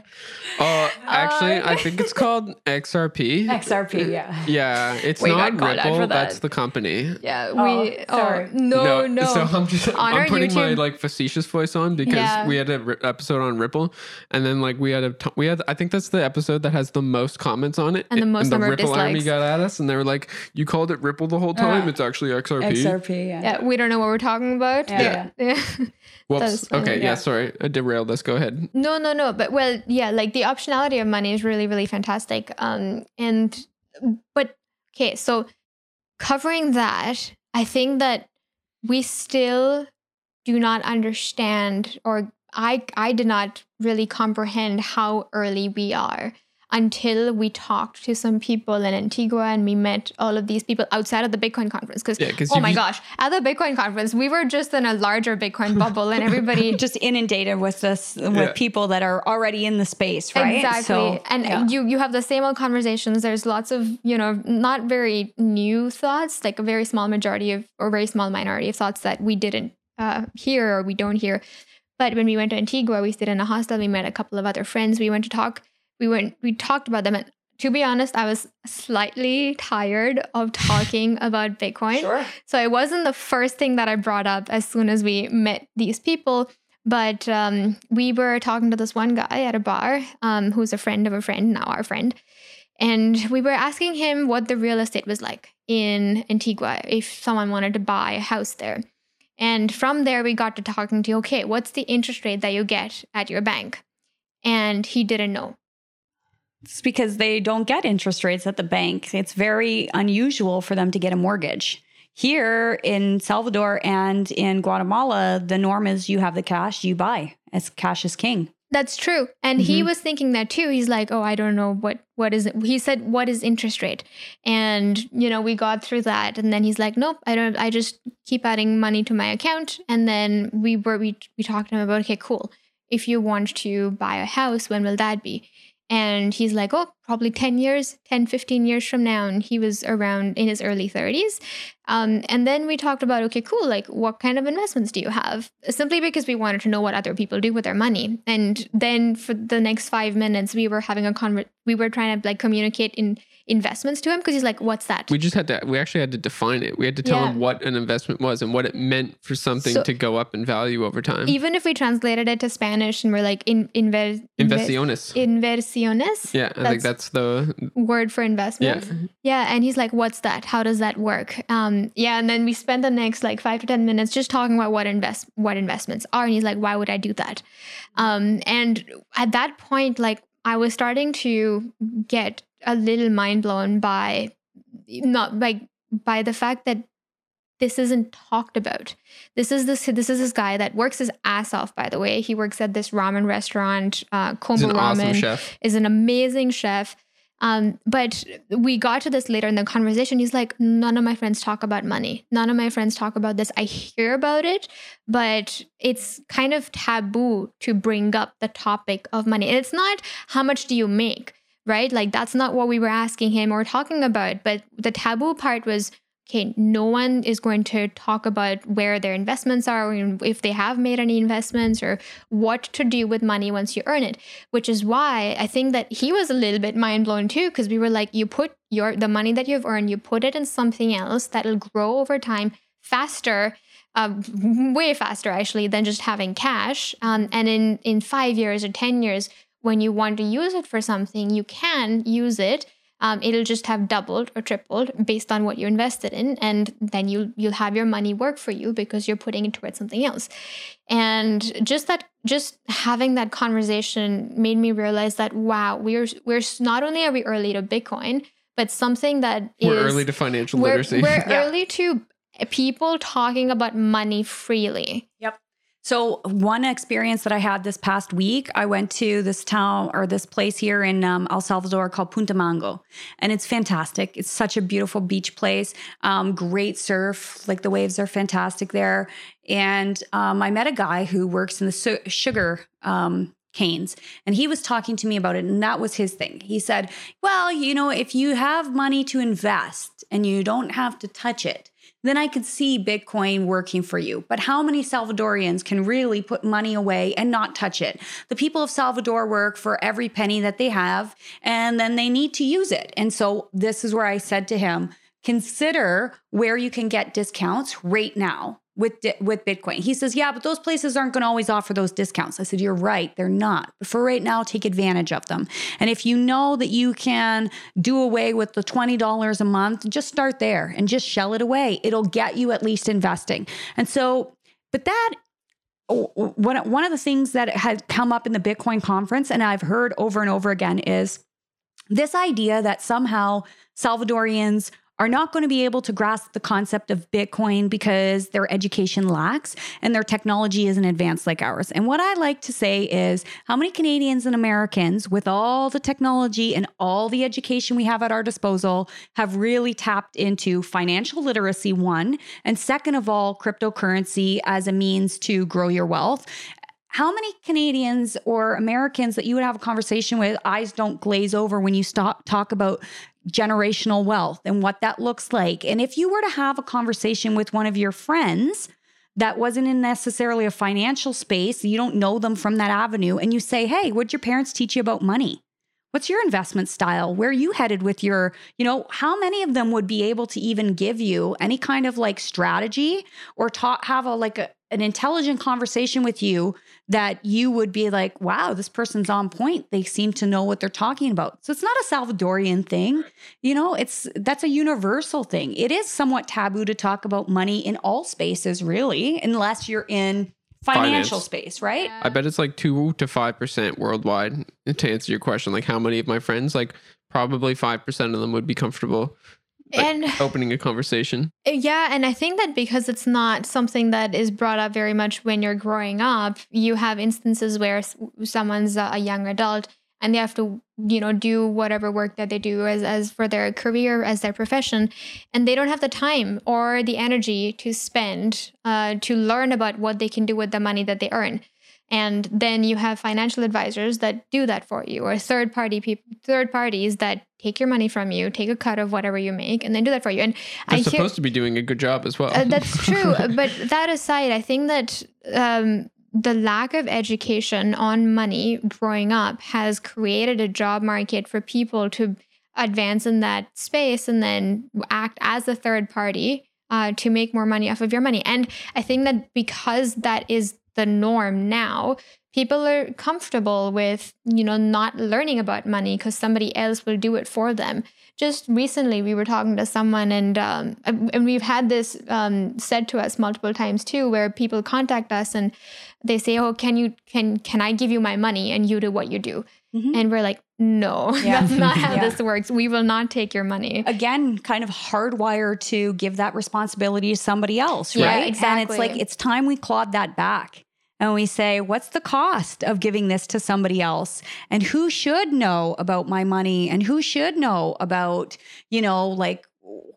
Uh, actually, Uh, I think it's called XRP. XRP, yeah. Yeah, it's We not got called out Ripple. for That's the company. Yeah, Oh, we. Oh, sorry. no, no. So I'm just On I'm our putting my like facetious voice on because Yeah. we had an ri- episode on Ripple, and then like we had a t- we had I think that's the episode that has the most comments on it, And the most the number of Ripple army dislikes. got at us, and they were like, "You called it Ripple the whole time. Uh, it's actually XRP." XRP, yeah. yeah, we don't know what we're talking about. Yeah. yeah. Whoops. That's okay, yeah. yeah. sorry, I derailed us. Go ahead. No, no, no. But well, yeah, like the optionality of money is really, really fantastic. Um, and but okay, so covering that, I think that we still do not understand, or I, I did not really comprehend how early we are until we talked to some people in Antigua and we met all of these people outside of the Bitcoin conference. Because Yeah, 'cause oh you- my gosh, at the Bitcoin conference, we were just in a larger Bitcoin bubble, and everybody Just inundated with this with Yeah. people that are already in the space, right? Exactly. So, and yeah. you you have the same old conversations. There's lots of, you know, not very new thoughts, like a very small majority of or very small minority of thoughts that we didn't uh, hear or we don't hear. But when we went to Antigua, we stayed in a hostel, we met a couple of other friends. We went to talk, we went we talked about them and to be honest, I was slightly tired of talking about Bitcoin. Sure. So it wasn't the first thing that I brought up as soon as we met these people. But um, we were talking to this one guy at a bar um, who's a friend of a friend, now our friend. And we were asking him what the real estate was like in Antigua if someone wanted to buy a house there. And from there, we got to talking to, okay, what's the interest rate that you get at your bank? And he didn't know. It's because they don't get interest rates at the bank. It's very unusual for them to get a mortgage. Here in Salvador and in Guatemala, the norm is you have the cash, you buy. It's cash is king. That's true. And he Mhm. was thinking that too. He's like, "Oh, I don't know what what is it?" He said, "What is interest rate?" And you know, we got through that and then he's like, "Nope, I don't I just keep adding money to my account." And then we were we we talked to him about, "Okay, cool. If you want to buy a house, when will that be?" And he's like, "Oh, probably 10 years, 10 15 years from now." And he was around in his early 30s. Um, and then we talked about, okay, cool, like what kind of investments do you have? Simply because we wanted to know what other people do with their money. And then for the next five minutes, we were having a conver- we were trying to like communicate in investments to him because he's like, what's that? We just had to. We actually had to define it. We had to tell Yeah. him what an investment was and what it meant for something So- to go up in value over time. Even if we translated it to Spanish and we're like, in, inver- Inversiones. inversiones, yeah, I think that's the word for yeah. investment. Yeah, and he's like, "What's that? How does that work?" Um, yeah, and then we spent the next like five to ten minutes just talking about what invest what investments are, and he's like, "Why would I do that?" Um, and at that point, like I was starting to get a little mind blown by not like by the fact that this isn't talked about. This is this this is this guy that works his ass off. By the way, he works at this ramen restaurant, uh, He's Kombu an Ramen awesome chef. is an amazing chef. Um, but we got to this later in the conversation. He's like, none of my friends talk about money. None of my friends talk about this. I hear about it, but it's kind of taboo to bring up the topic of money. And it's not how much do you make, right? Like that's not what we were asking him or talking about. But the taboo part was okay, no one is going to talk about where their investments are, or if they have made any investments, or what to do with money once you earn it. Which is why I think that he was a little bit mind blown too, because we were like, you put your the money that you've earned, you put it in something else that'll grow over time faster. Uh, way faster actually than just having cash um, and in in five years or ten years when you want to use it for something you can use it um, it'll just have doubled or tripled based on what you invested in and then you you'll have your money work for you because you're putting it towards something else and just that just having that conversation made me realize that wow we're we're not only are we early to bitcoin but something that We're early to financial we're, literacy. we're Yeah. early to people talking about money freely So, one experience that I had this past week, I went to this town or this place here in um, El Salvador called Punta Mango, and it's fantastic. It's such a beautiful beach place, um, great surf, like the waves are fantastic there. And um, I met a guy who works in the su- sugar um, canes, and he was talking to me about it, and that was his thing. He said, Well, you know, if you have money to invest and you don't have to touch it, then I could see Bitcoin working for you. But how many Salvadorians can really put money away and not touch it? The people of Salvador work for every penny that they have, and then they need to use it. And so this is where I said to him, consider where you can get discounts right now with with Bitcoin. He says, "Yeah, but those places aren't going to always offer those discounts." I said, "You're right, they're not. But for right now, take advantage of them. And if you know that you can do away with the $20 a month, just start there and just shell it away. It'll get you at least investing." And so, but that one of the things that has come up in the Bitcoin conference and I've heard over and over again is this idea that somehow Salvadorians are not going to be able to grasp the concept of Bitcoin because their education lacks and their technology isn't advanced like ours. And what I like to say is how many Canadians and Americans, with all the technology and all the education we have at our disposal, have really tapped into financial literacy, one, and second of all, cryptocurrency as a means to grow your wealth how many Canadians or Americans that you would have a conversation with eyes don't glaze over when you stop talk about generational wealth and what that looks like. And if you were to have a conversation with one of your friends that wasn't in necessarily a financial space, you don't know them from that avenue, and you say, Hey, what'd your parents teach you about money? What's your investment style? Where are you headed with your, you know, how many of them would be able to even give you any kind of like strategy or talk, have a like a, an intelligent conversation with you that you would be like, wow, this person's on point. They seem to know what they're talking about. So it's not a Salvadorian thing. You know, it's that's a universal thing. It is somewhat taboo to talk about money in all spaces, really, unless you're in financial Finance. space, right? I bet it's like two to five percent worldwide. To answer your question, like how many of my friends, like probably five percent of them would be comfortable like and opening a conversation. Yeah, and I think that because it's not something that is brought up very much when you're growing up, you have instances where someone's a young adult and they have to you know do whatever work that they do as as for their career as their profession and they don't have the time or the energy to spend uh, to learn about what they can do with the money that they earn and then you have financial advisors that do that for you or third party people third parties that take your money from you take a cut of whatever you make and then do that for you and they're I supposed hear, to be doing a good job as well uh, that's true but that aside i think that um, the lack of education on money growing up has created a job market for people to advance in that space and then act as a third party uh, to make more money off of your money. And I think that because that is the norm now, people are comfortable with, you know, not learning about money because somebody else will do it for them just recently we were talking to someone and um, and we've had this um, said to us multiple times too where people contact us and they say oh can you can can i give you my money and you do what you do mm-hmm. and we're like no yeah. that's not how yeah. this works we will not take your money again kind of hardwired to give that responsibility to somebody else right yeah, exactly. and it's like it's time we clawed that back and we say, what's the cost of giving this to somebody else? And who should know about my money? And who should know about, you know, like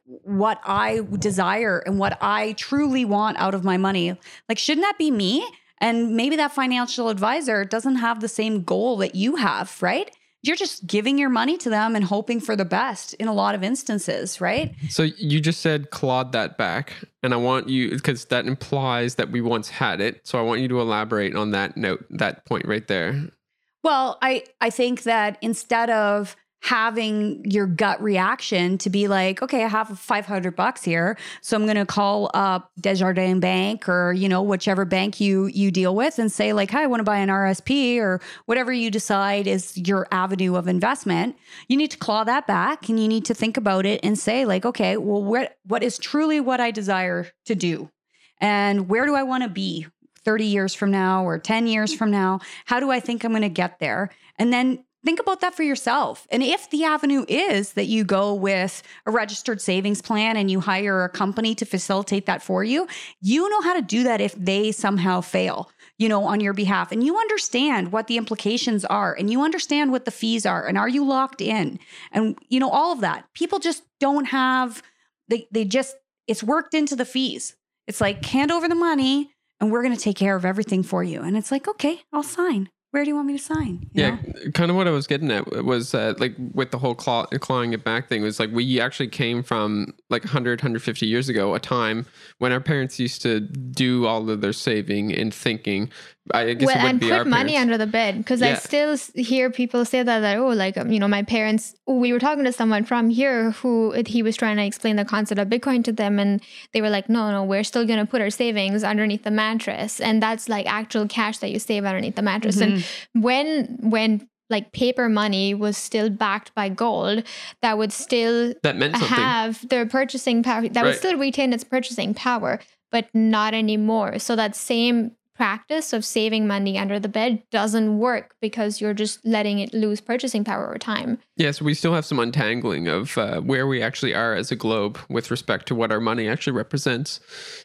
what I desire and what I truly want out of my money? Like, shouldn't that be me? And maybe that financial advisor doesn't have the same goal that you have, right? You're just giving your money to them and hoping for the best in a lot of instances, right? So you just said clawed that back. And I want you, because that implies that we once had it. So I want you to elaborate on that note, that point right there. Well, I, I think that instead of having your gut reaction to be like, okay, I have 500 bucks here, so I'm going to call up Desjardins Bank or you know whichever bank you you deal with and say like, "Hi, I want to buy an RSP or whatever you decide is your avenue of investment." You need to claw that back and you need to think about it and say like, "Okay, well what what is truly what I desire to do?" And where do I want to be 30 years from now or 10 years from now? How do I think I'm going to get there? And then think about that for yourself. And if the avenue is that you go with a registered savings plan and you hire a company to facilitate that for you, you know how to do that if they somehow fail, you know, on your behalf. And you understand what the implications are and you understand what the fees are and are you locked in? And you know all of that. People just don't have they they just it's worked into the fees. It's like hand over the money and we're going to take care of everything for you. And it's like, okay, I'll sign. Where do you want me to sign? You yeah, know? kind of what I was getting at was uh, like with the whole claw, clawing it back thing was like we actually came from like 100, 150 years ago, a time when our parents used to do all of their saving and thinking. I guess well, and put money parents. under the bed because I still hear people say that that oh like um, you know my parents we were talking to someone from here who he was trying to explain the concept of Bitcoin to them and they were like no no we're still going to put our savings underneath the mattress and that's like actual cash that you save underneath the mattress. And when when like paper money was still backed by gold that would still that meant something. have their purchasing power that would still retain its purchasing power but not anymore. So that same practice of saving money under the bed doesn't work because you're just letting it lose purchasing power over time Yeah, so we still have some untangling of uh, where we actually are as a globe with respect to what our money actually represents.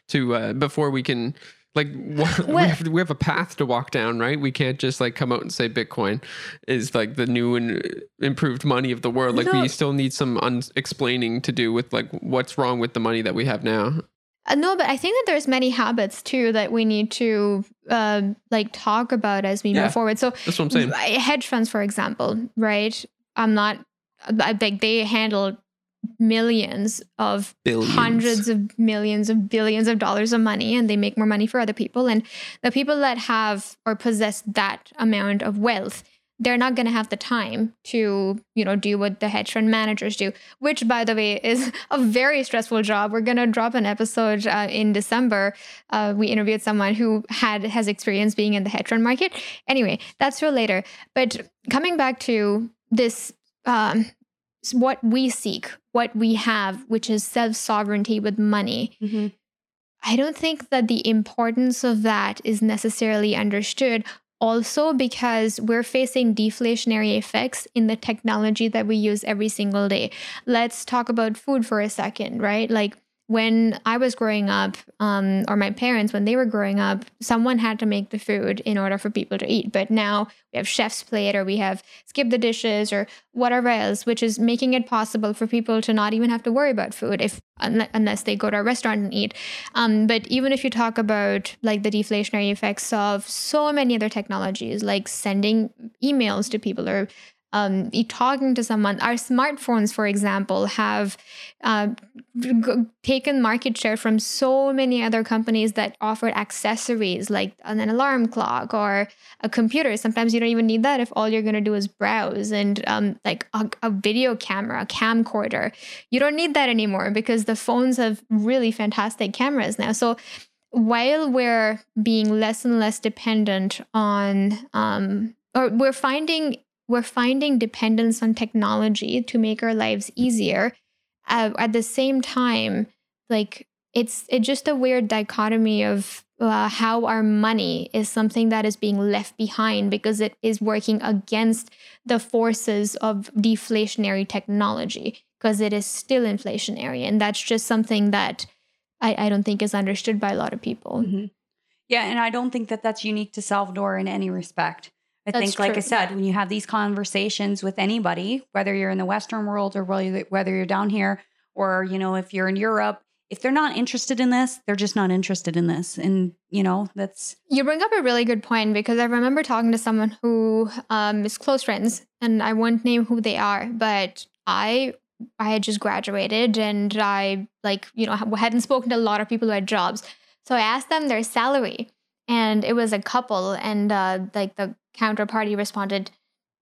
To uh, before we can like we have, we have a path to walk down, right? We can't just like come out and say Bitcoin is like the new and improved money of the world. Like No. we still need some un- explaining to do with like what's wrong with the money that we have now. Uh, no, but I think that there's many habits too that we need to uh, like talk about as we Yeah. move forward. So That's what I'm saying. Hedge funds, for example, right? I'm not. I think they handle millions of Billions. hundreds of millions of billions of dollars of money and they make more money for other people and the people that have or possess that amount of wealth they're not going to have the time to you know do what the hedge fund managers do which by the way is a very stressful job we're going to drop an episode uh, in december uh, we interviewed someone who had has experience being in the hedge fund market anyway that's for later but coming back to this um, what we seek what we have which is self-sovereignty with money Mhm. I don't think that the importance of that is necessarily understood. Also, because we're facing deflationary effects in the technology that we use every single day. Let's talk about food for a second, right? Like when I was growing up, um, or my parents, when they were growing up, someone had to make the food in order for people to eat. But now we have chef's plate, or we have skip the dishes, or whatever else, which is making it possible for people to not even have to worry about food if unless they go to a restaurant and eat. Um, but even if you talk about like the deflationary effects of so many other technologies, like sending emails to people or um, talking to someone, our smartphones, for example, have uh, g- taken market share from so many other companies that offered accessories like an alarm clock or a computer. Sometimes you don't even need that if all you're going to do is browse and um, like a, a video camera, a camcorder. You don't need that anymore because the phones have really fantastic cameras now. So while we're being less and less dependent on, um, or we're finding we're finding dependence on technology to make our lives easier. Uh, at the same time, like it's it's just a weird dichotomy of uh, how our money is something that is being left behind because it is working against the forces of deflationary technology because it is still inflationary and that's just something that I, I don't think is understood by a lot of people Mhm. Yeah, and I don't think that that's unique to Salvador in any respect. I That's think, like I said, when you have these conversations with anybody, whether you're in the Western world or whether whether you're down here, or you know, if you're in Europe, if they're not interested in this, they're just not interested in this, and you know, that's You bring up a really good point because I remember talking to someone who um, is close friends, and I won't name who they are, but I I had just graduated and I like you know hadn't spoken to a lot of people who had jobs, so I asked them their salary, and it was a couple, and uh, like the counterparty responded,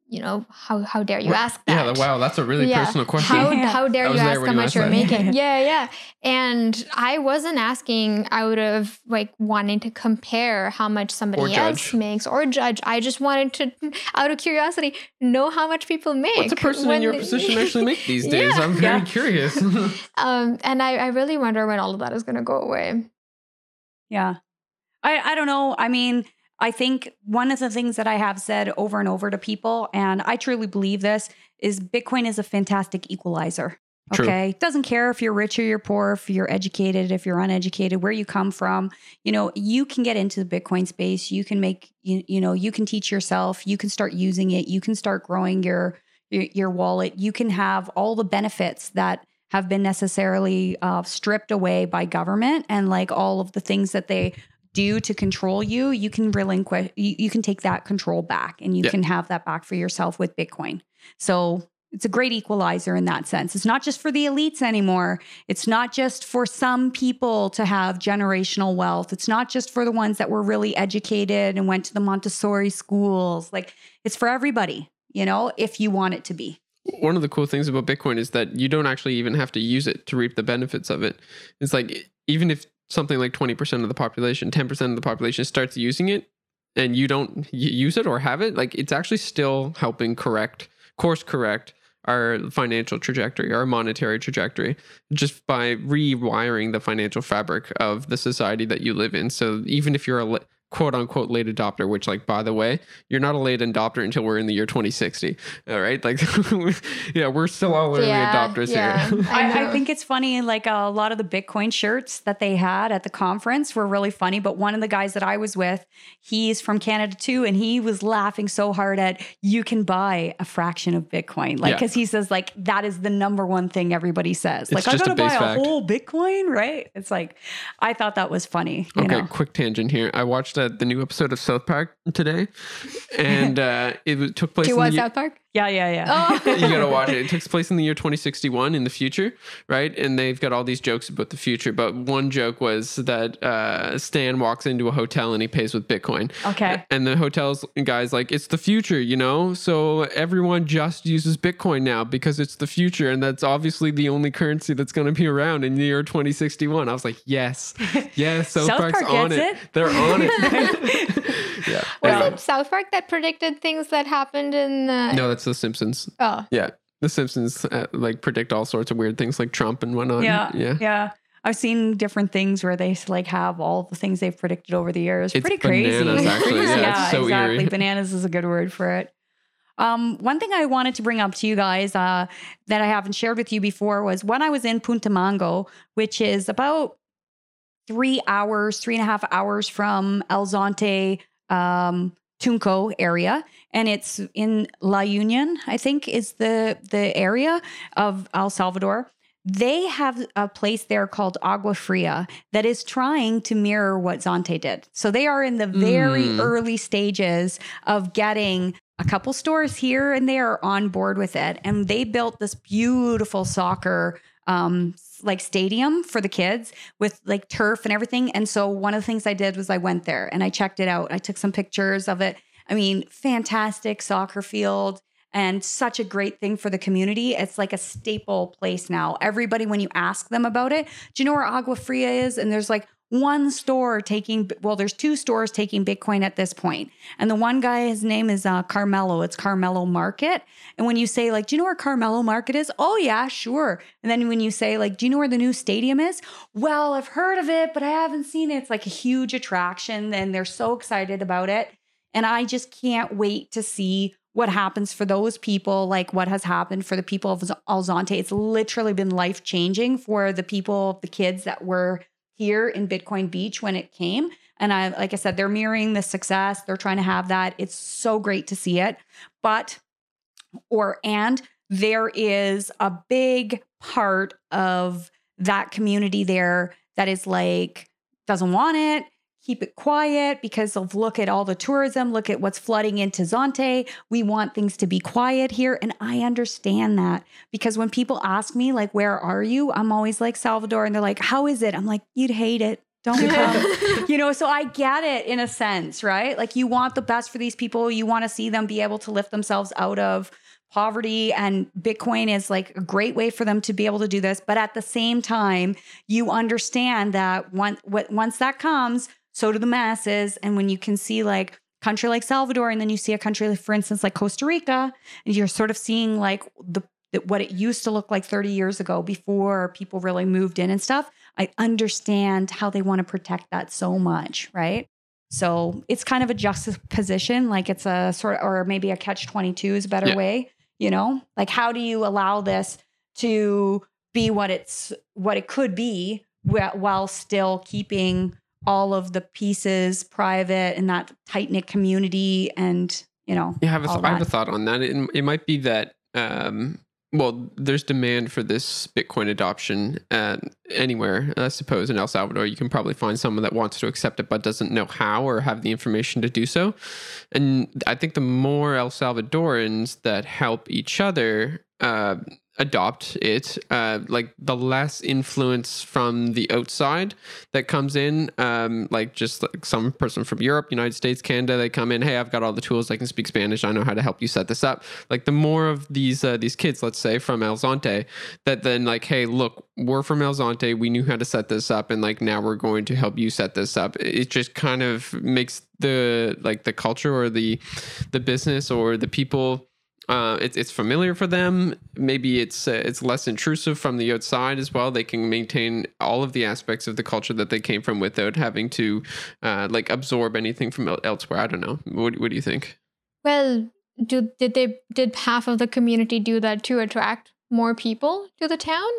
you know, how how dare you ask that? Yeah, wow, that's a really Yeah. personal question. How, Yeah. how dare you ask how much asked you're that. making? yeah, yeah. And I wasn't asking out of like wanting to compare how much somebody else makes or judge. I just wanted to, out of curiosity, know how much people make. What's a person in your position actually make these days? Yeah. I'm very Yeah. curious. Um, and I, I really wonder when all of that is going to go away. Yeah. I, I don't know. I mean, I think one of the things that I have said over and over to people, and I truly believe this, is Bitcoin is a fantastic equalizer. True. Okay. Doesn't care if you're rich or you're poor, if you're educated, if you're uneducated, where you come from. You know, you can get into the Bitcoin space. You can make, you, you know, you can teach yourself. You can start using it. You can start growing your your, your wallet. You can have all the benefits that have been necessarily uh, stripped away by government and like all of the things that they do to control you, you can relinquish, you, you can take that control back and you can have that back for yourself with Bitcoin. So it's a great equalizer in that sense. It's not just for the elites anymore. It's not just for some people to have generational wealth. It's not just for the ones that were really educated and went to the Montessori schools. Like it's for everybody, you know, if you want it to be. one of the cool things about Bitcoin is that you don't actually even have to use it to reap the benefits of it. It's like even if something like 20% of the population, 10% of the population starts using it and you don't use it or have it, like it's actually still helping correct, course correct our financial trajectory, our monetary trajectory, just by rewiring the financial fabric of the society that you live in. So even if you're a quote unquote late adopter, which like by the way, you're not a late adopter until we're in the year 2060. All right. Like yeah, we're still all early Yeah, adopters yeah. here. I, I think it's funny. Like a lot of the Bitcoin shirts that they had at the conference were really funny. But one of the guys that I was with, he's from Canada too, and he was laughing so hard at you can buy a fraction of Bitcoin, like Yeah. because he says like that is the number one thing everybody says. Like I just a gotta buy base a fact. whole Bitcoin, right? It's like I thought that was funny. You Okay, know? quick tangent here. I watched uh, the new episode of South Park today, and uh, it took place Do you in watch the South Park? Yeah, yeah, yeah. Oh, you gotta watch it. It takes place in the year 2061 in the future, right? And they've got all these jokes about the future. But one joke was that uh, Stan walks into a hotel and he pays with Bitcoin. Okay. And the hotel's guy's like, it's the future, you know? So everyone just uses Bitcoin now because it's the future. And that's obviously the only currency that's going to be around in the year 2061. I was like, yes, yes, South, South Park's Park on gets it. it. They're on it. yeah. was Anyway. it South Park that predicted things that happened in the? No, that's The Simpsons. Oh, Yeah. The Simpsons uh, like predict all sorts of weird things like Trump and whatnot. Yeah, Yeah. yeah. I've seen different things where they like have all the things they've predicted over the years. It's Pretty crazy. bananas, actually. Yeah, it's so exactly. eerie. Bananas is a good word for it. Um, one thing I wanted to bring up to you guys uh, that I haven't shared with you before was when I was in Punta Mango, which is about three hours, three and a half hours from El Zonte, um, Tunco area, and it's in La Union, I think, is the the area of El Salvador. They have a place there called Agua Fria that is trying to mirror what Zonte did. So they are in the very Mm. early stages of getting a couple stores here and there on board with it. And they built this beautiful soccer um like stadium for the kids with like turf and everything. And so one of the things I did was I went there and I checked it out. I took some pictures of it. I mean, fantastic soccer field and such a great thing for the community. It's like a staple place now. Everybody, when you ask them about it, do you know where Agua Fria is? And there's like one store taking, well, there's two stores taking Bitcoin at this. And the one guy, his name is uh, Carmelo. It's Carmelo Market. And when you say, like, do you know where Carmelo Market is? Oh, yeah, sure. And then when you say, like, do you know where the new stadium is? Well, I've heard of it, but I haven't seen it. It's like a huge attraction. And they're so excited about it. And I just can't wait to see what happens for those people, like what has happened for the people of El Zonte. It's literally been life changing for the people, the kids that were here in Bitcoin Beach when it came. And I, like I said, they're mirroring the success. They're trying to have that. It's so great to see it. But, or, and there is a big part of that community there that is like, doesn't want it, keep it quiet because of look at all the tourism, look at what's flooding into Zonte. We want things to be quiet here. And I understand that because when people ask me, like, where are you? I'm always like Salvador. And they're like, how is it? I'm like, you'd hate it. Don't come. you know, so I get it in a sense, right? Like, you want the best for these people. You want to see them be able to lift themselves out of poverty and bitcoin is like a great way for them to be able to do this but at the same time you understand that one, what, once that comes so do the masses. And when you can see like country like salvador and then you see a country like, for instance like costa rica and you're sort of seeing like the, what it used to look like 30 years ago before people really moved in and stuff i understand how they want to protect that so much right? So it's kind of a juxtaposition like it's a sort of or maybe a catch 22 is a better Yeah. way you know? Like how do you allow this to be what it's what it could be wh- while still keeping all of the pieces private and that tight knit community and you know Yeah, I have, a th- I have a thought on that. It, it might be that um, well, there's demand for this Bitcoin adoption uh, anywhere. I suppose in El Salvador, you can probably find someone that wants to accept it but doesn't know how or have the information to do so. And I think the more El Salvadorans that help each other uh, adopt it uh, like the less influence from the outside that comes in um, like just like some person from europe united states canada they come in hey i've got all the tools i can speak spanish i know how to help you set this up. Like the more of these uh, these kids let's say from el zonte that then like hey look we're from el zonte we knew how to set this up and like now we're going to help you set this up. It just kind of makes the like the culture or the the business or the people uh, it's it's familiar for them. Maybe it's uh, it's less intrusive from the outside as well. They can maintain all of the aspects of the culture that they came from without having to uh, like absorb anything from elsewhere. I don't know. What what do you think? Well, do did they did half of the community do that to attract more people to the town?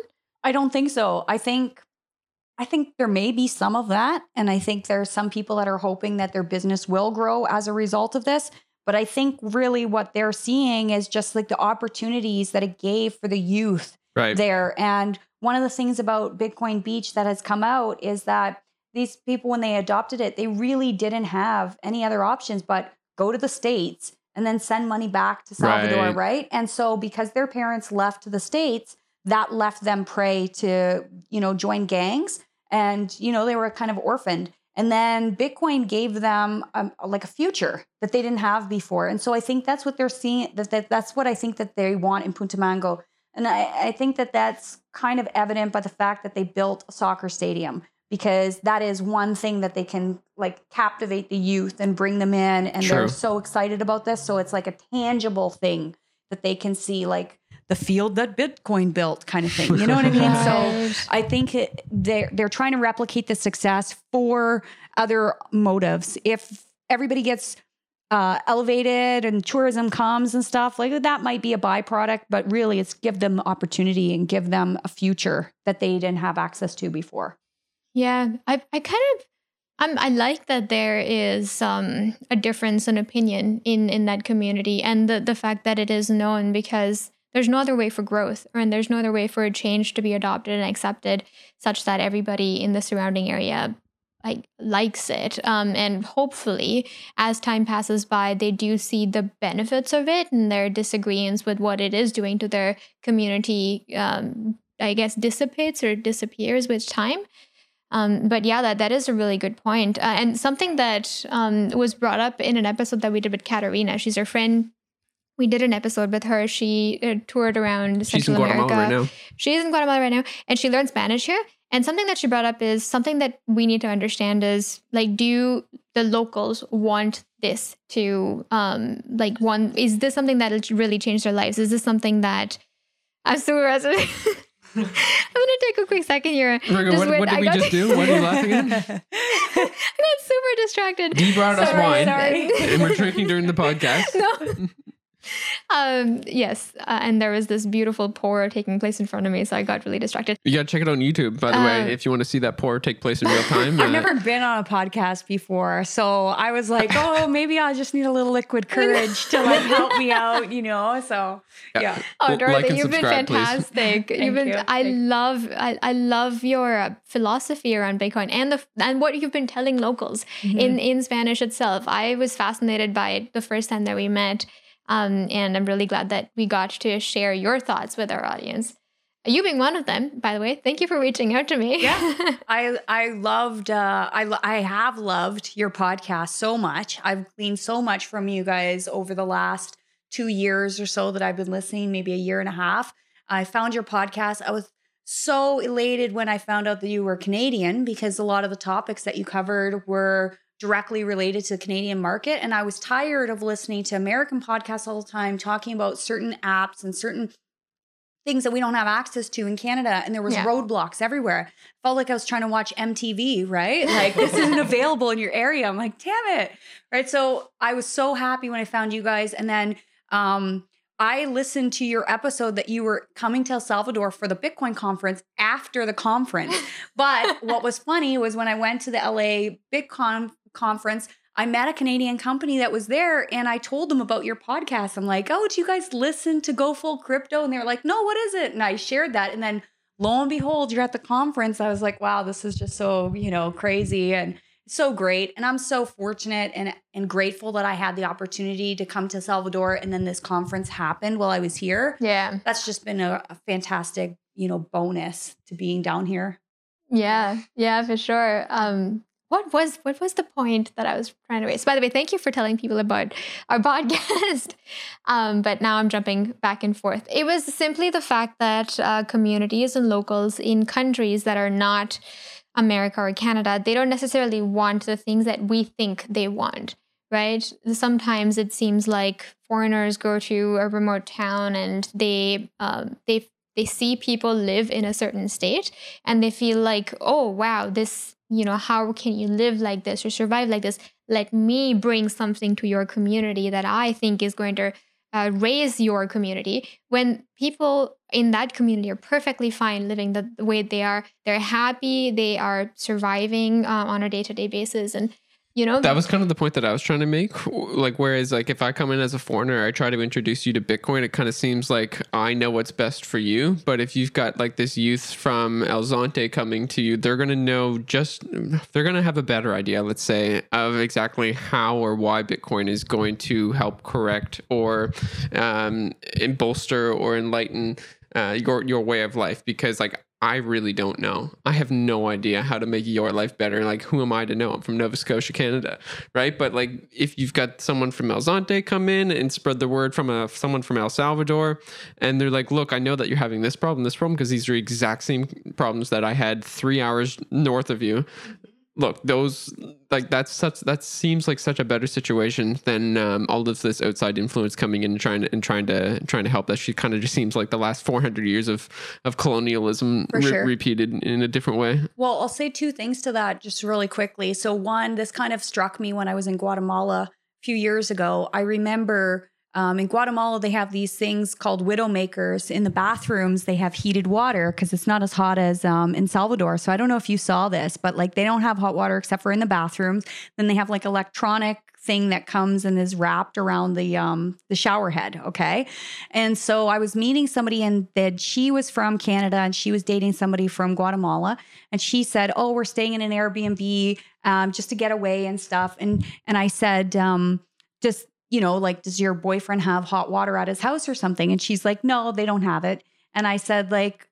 I don't think so. I think I think there may be some of that and I think there are some people that are hoping that their business will grow as a result of this. But I think really what they're seeing is just like the opportunities that it gave for the youth right. there. And one of the things about Bitcoin Beach that has come out is that these people, when they adopted it, they really didn't have any other options but go to the States and then send money back to Salvador, right? right? And so because their parents left to the States, that left them prey to, you know, join gangs. And, you know, they were kind of orphaned. And then Bitcoin gave them um, like a future that they didn't have before. And so I think that's what they're seeing. That, that that's what I think that they want in Punta Mango. And I, I think that that's kind of evident by the fact that they built a soccer stadium because that is one thing that they can like captivate the youth and bring them in and True. they're so excited about this so it's like a tangible thing that they can see like the field that Bitcoin built kind of thing. You know what I mean? So I think they're they're trying to replicate the success for other motives. If everybody gets uh, elevated and tourism comes and stuff like that might be a byproduct, but really it's give them opportunity and give them a future that they didn't have access to before. Yeah, I I kind of um, I like that there is um, a difference in opinion in in that community, and the the fact that it is known because there's no other way for growth, and there's no other way for a change to be adopted and accepted, such that everybody in the surrounding area like likes it. Um, and hopefully, as time passes by, they do see the benefits of it, and their disagreements with what it is doing to their community, um, I guess, dissipates or disappears with time. Um, but yeah, that, that is a really good point. Uh, and something that um, was brought up in an episode that we did with Katarina, she's our friend we did an episode with her. She uh, toured around She's Central America. Right now. She's in Guatemala right now, and she learned Spanish here. And something that she brought up is something that we need to understand is like, do the locals want this to, um, like, one, is this something that will really change their lives? Is this something that I'm super resonating? I'm gonna take a quick second here. Riga, what, what, did we just do? What are you laughing at? I got super distracted. Dee brought us wine, sorry. and we're drinking during the podcast. No um, yes, uh, and there was this beautiful pour taking place in front of me, so I got really distracted. You gotta check it on YouTube, by the uh, way, if you want to see that pour take place in real time. I've uh, never been on a podcast before, so I was like, oh, maybe I just need a little liquid courage to like help me out, you know. So yeah. yeah. Oh, Dorothy, like you've been fantastic. you've been. You. I Thank love. I, I love your uh, philosophy around Bitcoin and the and what you've been telling locals mm-hmm. in in Spanish itself. I was fascinated by it the first time that we met um, and I'm really glad that we got to share your thoughts with our audience. You being one of them, by the way. Thank you for reaching out to me. yeah, I I loved. Uh, I I have loved your podcast so much. I've gleaned so much from you guys over the last two years or so that I've been listening. Maybe a year and a half. I found your podcast. I was so elated when I found out that you were Canadian because a lot of the topics that you covered were directly related to the Canadian market. And I was tired of listening to American podcasts all the time talking about certain apps and certain things that we don't have access to in Canada. And there was yeah. roadblocks everywhere. Felt like I was trying to watch MTV, right? Like this isn't available in your area. I'm like, damn it. Right. So I was so happy when I found you guys. And then um I listened to your episode that you were coming to El Salvador for the Bitcoin conference after the conference. but what was funny was when I went to the LA Bitcoin conference, I met a Canadian company that was there and I told them about your podcast. I'm like, oh, do you guys listen to Go Full Crypto? And they were like, no, what is it? And I shared that. And then lo and behold, you're at the conference. I was like, wow, this is just so, you know, crazy and so great. And I'm so fortunate and, and grateful that I had the opportunity to come to Salvador and then this conference happened while I was here. Yeah. That's just been a, a fantastic, you know, bonus to being down here. Yeah, yeah, for sure. Um, what was what was the point that I was trying to raise? By the way, thank you for telling people about our podcast. Um, but now I'm jumping back and forth. It was simply the fact that uh, communities and locals in countries that are not America or Canada, they don't necessarily want the things that we think they want. Right. Sometimes it seems like foreigners go to a remote town and they um, they they see people live in a certain state and they feel like oh wow this you know how can you live like this or survive like this? Let me bring something to your community that i think is going to uh, raise your community. When people in that community are perfectly fine living the, way they are they're happy they are surviving uh, on a day-to-day basis and you know that was kind of the point that i was trying to make. Like whereas like if i come in as a foreigner i try to introduce you to bitcoin it kind of seems like i know what's best for you. But if you've got like this youth from el zonte coming to you they're going to know just they're going to have a better idea let's say of exactly how or why bitcoin is going to help correct or um, bolster or enlighten uh, your your way of life. Because like I really don't know. I have no idea how to make your life better. Like, who am I to know? I'm from Nova Scotia, Canada, right? But like, if you've got someone from El Zonte come in and spread the word from a someone from El Salvador, and they're like, "Look, I know that you're having this problem, this problem, because these are exact same problems that I had three hours north of you." Look those like that's such that seems like such a better situation than um, all of this outside influence coming in and trying to and trying to trying to help that she kind of just seems like the last 400 years of of colonialism re- sure. repeated in a different way. Well i'll say two things to that just really quickly. So one this kind of struck me when i was in guatemala a few years ago. I remember um, in Guatemala, they have these things called widowmakers. In the bathrooms, they have heated water because it's not as hot as um, in Salvador. So I don't know if you saw this, but like they don't have hot water except for in the bathrooms. Then they have like electronic thing that comes and is wrapped around the um the shower head okay and so i was meeting somebody and that she was from canada and she was dating somebody from guatemala and she said oh we're staying in an airbnb um, just to get away and stuff and and i said um just you know, like, does your boyfriend have hot water at his house or something? And she's like, no, they don't have it. And I said, like,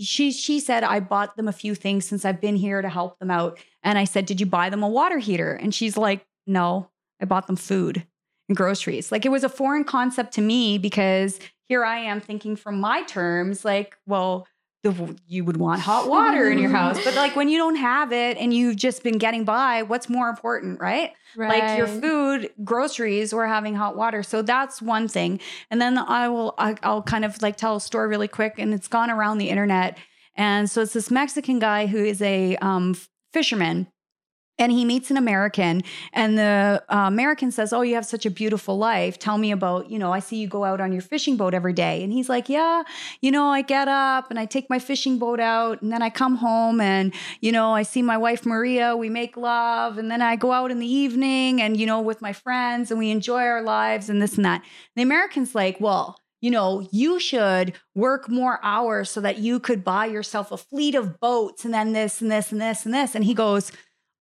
she she said I bought them a few things since I've been here to help them out. And I said, "Did you buy them a water heater?" And she's like, "No, I bought them food and groceries." Like it was a foreign concept to me because here I am thinking from my terms like, well, the, you would want hot water in your house. But like when you don't have it and you've just been getting by, what's more important, right? right? Like your food, groceries, or having hot water. So that's one thing. And then I will, I, I'll kind of like tell a story really quick, and it's gone around the internet. And so it's this Mexican guy who is a um, fisherman and he meets an American, and the uh, American says, "Oh, you have such a beautiful life. Tell me about, you know, I see you go out on your fishing boat every day." And he's like, "Yeah, you know, I get up and I take my fishing boat out, and then I come home and, you know, I see my wife Maria. We make love, and then I go out in the evening and, you know, with my friends, and we enjoy our lives and this and that." And the American's like, "Well." you know, you should work more hours so that you could buy yourself a fleet of boats and then this and this and this and this. And he goes,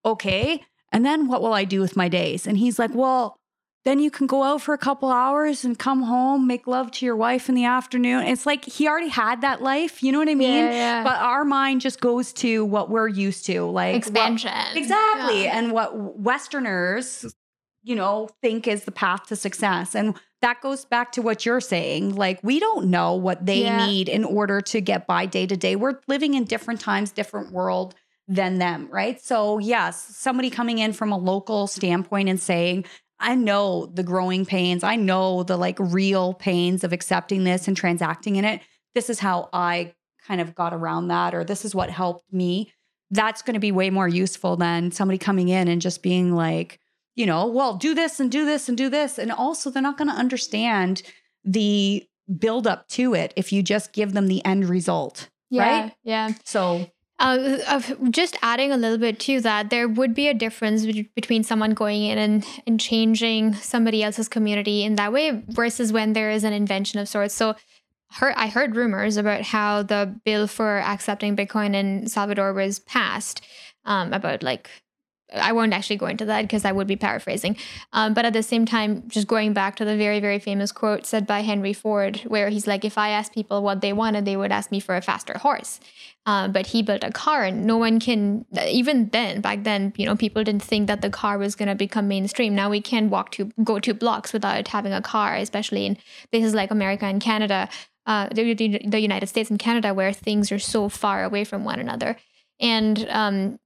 okay. And then what will I do with my days? And he's like, well, then you can go out for a couple hours and come home, make love to your wife in the afternoon. It's like he already had that life. You know what I mean? Yeah, yeah. But our mind just goes to what we're used to, like expansion. What, exactly. Yeah. And what Westerners, you know, think is the path to success. And that goes back to what you're saying. Like, we don't know what they need in order to get by day to day. We're living in different times, different world than them, right? So, yes, somebody coming in from a local standpoint and saying, I know the growing pains, I know the like real pains of accepting this and transacting in it. This is how I kind of got around that, or this is what helped me. That's going to be way more useful than somebody coming in and just being like, you know, well, do this and do this and do this. And also, they're not going to understand the build up to it if you just give them the end result. Yeah, right? Yeah. So Uh, of just adding a little bit to that, there would be a difference between someone going in and, and changing somebody else's community in that way versus when there is an invention of sorts. So, heard, I heard rumors about how the bill for accepting Bitcoin in Salvador was passed. Um, about like I won't actually go into that because I would be paraphrasing. Um, but at the same time, just going back to the very, very famous quote said by Henry Ford, where he's like, if I asked people what they wanted, they would ask me for a faster horse. Uh, but he built a car, and no one can, even then, back then, you know, people didn't think that the car was going to become mainstream. Now we can walk to, go two blocks without having a car, especially in places like America and Canada, uh, the, the United States and Canada, where things are so far away from one another. And um,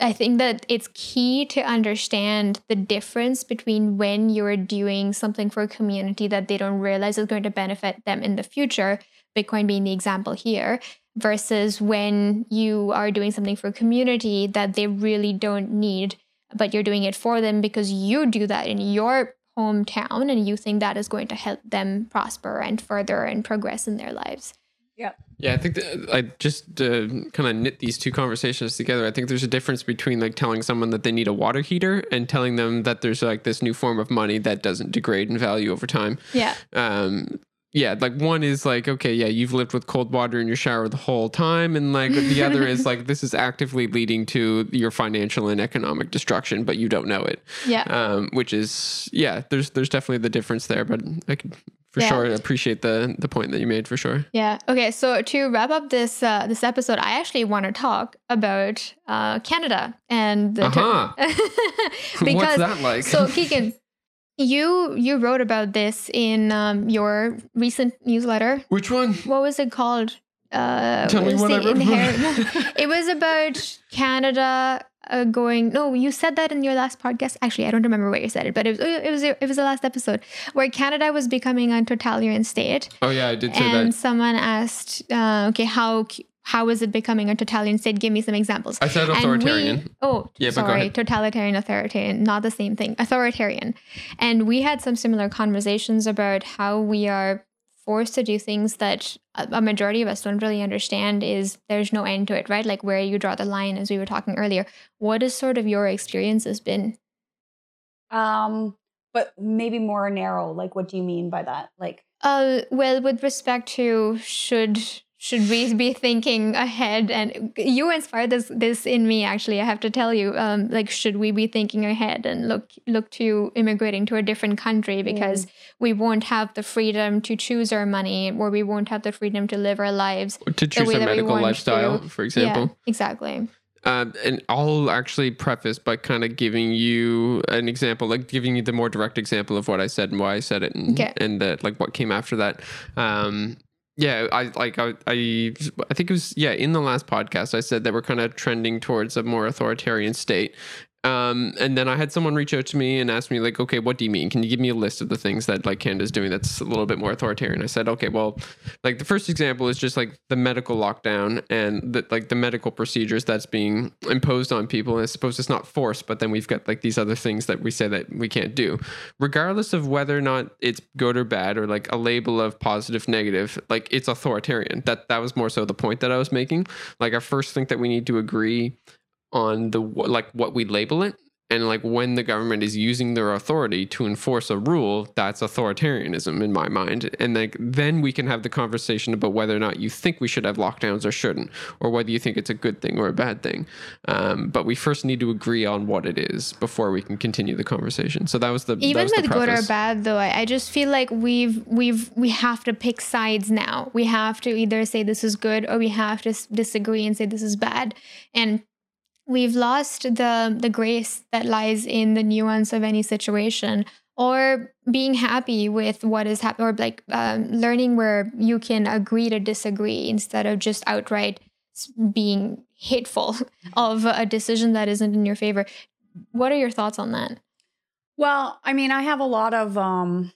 I think that it's key to understand the difference between when you're doing something for a community that they don't realize is going to benefit them in the future, Bitcoin being the example here, versus when you are doing something for a community that they really don't need, but you're doing it for them because you do that in your hometown and you think that is going to help them prosper and further and progress in their lives. Yep. Yeah, I think that I just uh, kind of knit these two conversations together. I think there's a difference between like telling someone that they need a water heater and telling them that there's like this new form of money that doesn't degrade in value over time. Yeah. Um, yeah, like one is like, okay, yeah, you've lived with cold water in your shower the whole time. And like the other is like, this is actively leading to your financial and economic destruction, but you don't know it. Yeah. Um, which is, yeah, there's, there's definitely the difference there, but I could for Yeah. sure I appreciate the, the point that you made for sure. Yeah. Okay. So to wrap up this uh, this episode, I actually want to talk about uh, Canada and the Uh-huh. What's because that like? so Keegan, you you wrote about this in um, your recent newsletter. Which one? What was it called? Uh, Tell me was what I it wrote. it was about Canada uh, going. No, you said that in your last podcast. Actually, I don't remember where you said it, but it was it was it was the last episode where Canada was becoming a totalitarian state oh yeah, I did say that. and that. someone asked, uh, okay, how how is it becoming a totalitarian state? Give me some examples. I said And we- authoritarian. oh, Yeah, sorry, totalitarian, authoritarian, not the same thing. Authoritarian, and we had some similar conversations about how we are forced to do things that a majority of us don't really understand. Is there's no end to it, right? Like where you draw the line, as we were talking earlier. What is sort of your experiences been? Um, but maybe more narrow. Like, what do you mean by that? Like, Uh, well, with respect to should should we be thinking ahead? And you inspired this this in me. Actually, I have to tell you. Um, like, should we be thinking ahead and look look to immigrating to a different country because we won't have the freedom to choose our money, or we won't have the freedom to live our lives. To choose way a that we medical want lifestyle, to. for example. Yeah, exactly. Um, and I'll actually preface by kind of giving you an example, like giving you the more direct example of what I said and why I said it, and Okay. and that like what came after that. Um, yeah, I like I, I I think it was yeah in the last podcast I said that we're kind of trending towards a more authoritarian state. Um, and then I had someone reach out to me and ask me like, okay, what do you mean? Can you give me a list of the things that like Canada's doing that's a little bit more authoritarian? I said, okay, well, like the first example is just like the medical lockdown and the, like the medical procedures that's being imposed on people. And I suppose it's not forced, but then we've got like these other things that we say that we can't do, regardless of whether or not it's good or bad or like a label of positive, negative. Like it's authoritarian. That that was more so the point that I was making. Like I first think that we need to agree on the like what we label it and like when the government is using their authority to enforce a rule that's authoritarianism in my mind. And like then we can have the conversation about whether or not you think we should have lockdowns or shouldn't or whether you think it's a good thing or a bad thing. Um, but we first need to agree on what it is before we can continue the conversation. So that was the even was the with good or bad though I, I just feel like we've we've we have to pick sides now. We have to either say this is good or we have to s- disagree and say this is bad. And we've lost the the grace that lies in the nuance of any situation or being happy with what is happening or like um, learning where you can agree to disagree instead of just outright being hateful of a decision that isn't in your favor what are your thoughts on that Well, I mean, I have a lot of um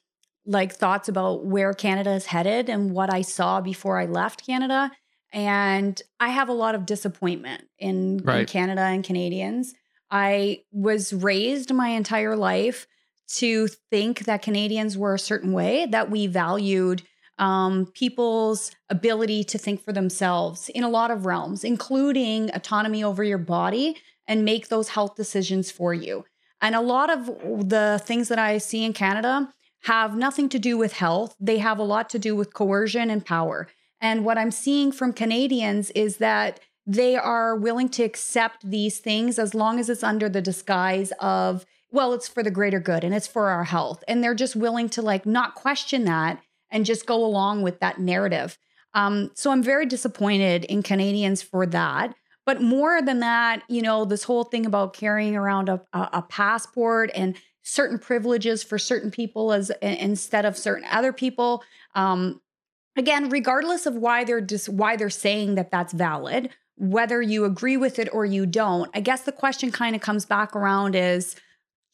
like thoughts about where Canada is headed and what I saw before I left Canada. And I have a lot of disappointment in, in Canada and Canadians. I was raised my entire life to think that Canadians were a certain way, that we valued um, people's ability to think for themselves in a lot of realms, including autonomy over your body and make those health decisions for you. And a lot of the things that I see in Canada have nothing to do with health, they have a lot to do with coercion and power. And what I'm seeing from Canadians is that they are willing to accept these things as long as it's under the disguise of, well, it's for the greater good and it's for our health. And they're just willing to like not question that and just go along with that narrative. Um, so I'm very disappointed in Canadians for that. But more than that, you know, this whole thing about carrying around a, a, a passport and certain privileges for certain people as instead of certain other people. Um, again, regardless of why they're just why they're saying that that's valid, whether you agree with it or you don't, I guess the question kind of comes back around is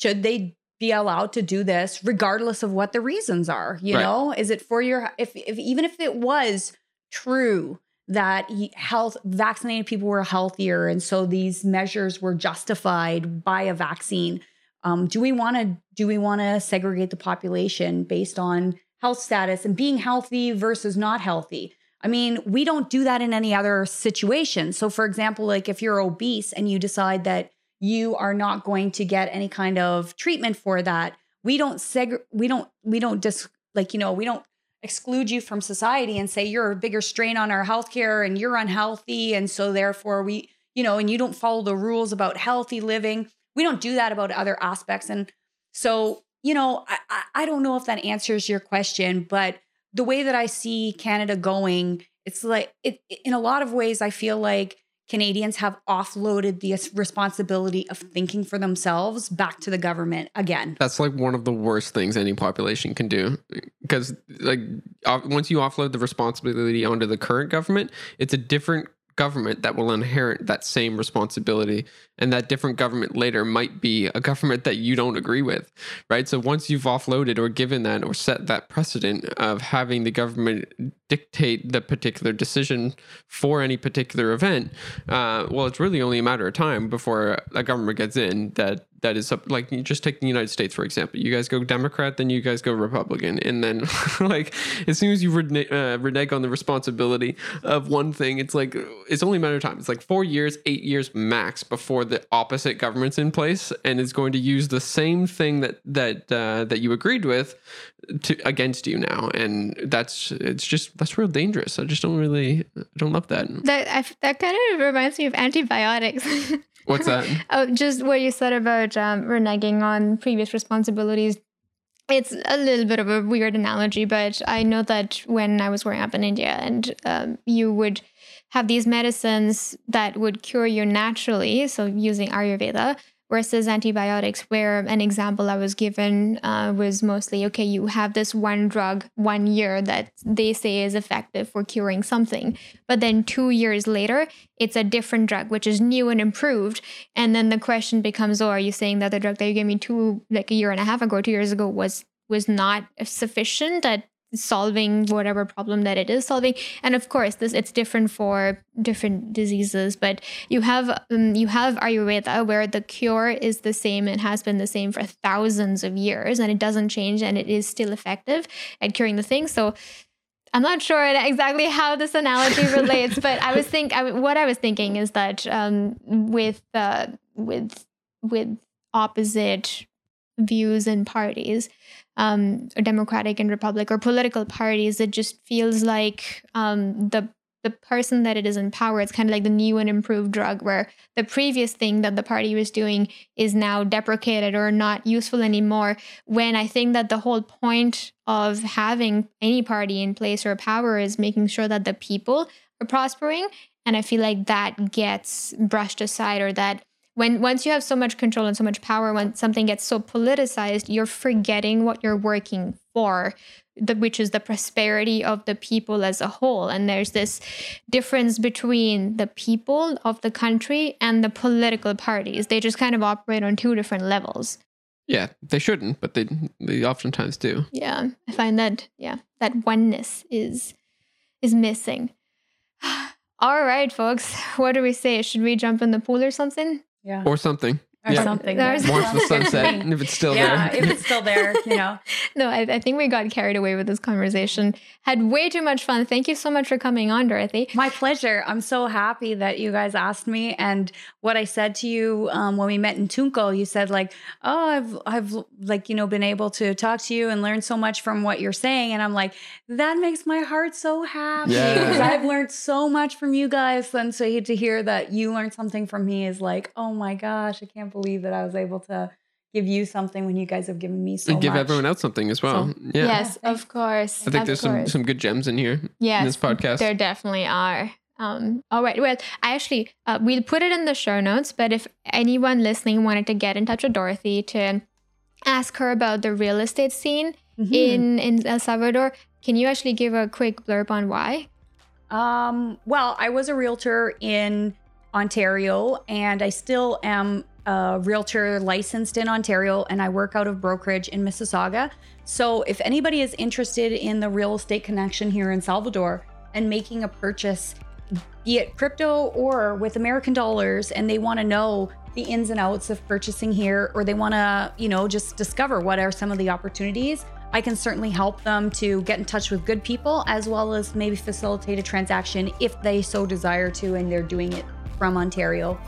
should they be allowed to do this regardless of what the reasons are? You right. know, is it for your if, if even if it was true that health vaccinated people were healthier and so these measures were justified by a vaccine um, do we want to do we want to segregate the population based on health status and being healthy versus not healthy. I mean we don't do that in any other situation. So for example like if you're obese and you decide that you are not going to get any kind of treatment for that we don't seg we don't we don't just like you know we don't exclude you from society and say you're a bigger strain on our healthcare and you're unhealthy and so therefore we you know and you don't follow the rules about healthy living. We don't do that about other aspects. And so you know i i don't know if that answers your question but the way that i see canada going it's like it in a lot of ways i feel like Canadians have offloaded the responsibility of thinking for themselves back to the government again. That's like one of the worst things any population can do because like once you offload the responsibility onto the current government, it's a different government that will inherit that same responsibility and that different government later might be a government that you don't agree with right so once you've offloaded or given that or set that precedent of having the government dictate the particular decision for any particular event uh, well it's really only a matter of time before a government gets in that that is like you just take the United States for example. You guys go Democrat, then you guys go Republican, and then like as soon as you renege, uh, renege on the responsibility of one thing, it's like it's only a matter of time. It's like four years, eight years max before the opposite government's in place, and is going to use the same thing that that uh, that you agreed with to against you now, and that's it's just that's real dangerous. I just don't really I don't love that. That I, that kind of reminds me of antibiotics. What's that? oh, just what you said about um, reneging on previous responsibilities. It's a little bit of a weird analogy, but I know that when I was growing up in India, and um, you would have these medicines that would cure you naturally, so using Ayurveda, versus antibiotics, where an example I was given uh, was mostly okay, you have this one drug one year that they say is effective for curing something. But then two years later, it's a different drug, which is new and improved. And then the question becomes, oh, are you saying that the drug that you gave me two, like a year and a half ago, two years ago, was was not sufficient that solving whatever problem that it is solving. And of course this it's different for different diseases but you have um, you have ayurveda where the cure is the same and has been the same for thousands of years and it doesn't change and it is still effective at curing the thing. So I'm not sure exactly how this analogy relates, but I was think I, what I was thinking is that um, with uh, with with opposite views and parties, um, Democratic and Republic or political parties, it just feels like um, the the person that it is in power. It's kind of like the new and improved drug, where the previous thing that the party was doing is now deprecated or not useful anymore. When I think that the whole point of having any party in place or power is making sure that the people are prospering. And I feel like that gets brushed aside or that when once you have so much control and so much power when something gets so politicized you're forgetting what you're working for the, which is the prosperity of the people as a whole. And there's this difference between the people of the country and the political parties. They just kind of operate on two different levels. Yeah they shouldn't but they they oftentimes do. Yeah i find that yeah that oneness is is missing. All right folks what do we say? Should we jump in the pool or something yeah. Or something. Or Yeah. something. There's- Watch the Sounds good sunset, and if it's still yeah, there. if it's still there, you know. No, I, I think we got carried away with this conversation. Had way too much fun. Thank you so much for coming on, Dorothy. My pleasure. I'm so happy that you guys asked me. And what I said to you um, when we met in Tunco, you said like, "Oh, I've I've like you know been able to talk to you and learn so much from what you're saying." And I'm like, that makes my heart so happy Yeah. I've learned so much from you guys. And so to hear that you learned something from me is like, oh my gosh, I can't believe that I was able to give you something when you guys have given me so and give much. everyone else something as well. yeah. Yes, of course. I think of there's some, course. some good gems in here yes, in this podcast. There definitely are. Um, all right. Well, I actually uh, we'll put it in the show notes. But if anyone listening wanted to get in touch with Dorothy to ask her about the real estate scene Mhm. in in El Salvador, can you actually give a quick blurb on why? Um, well, I was a realtor in Ontario and I still am a realtor licensed in Ontario and I work out of brokerage in Mississauga. So if anybody is interested in the real estate connection here in Salvador and making a purchase, be it crypto or with American dollars, and they want to know the ins and outs of purchasing here, or they want to, you know, just discover what are some of the opportunities, I can certainly help them to get in touch with good people as well as maybe facilitate a transaction if they so desire to and they're doing it from Ontario.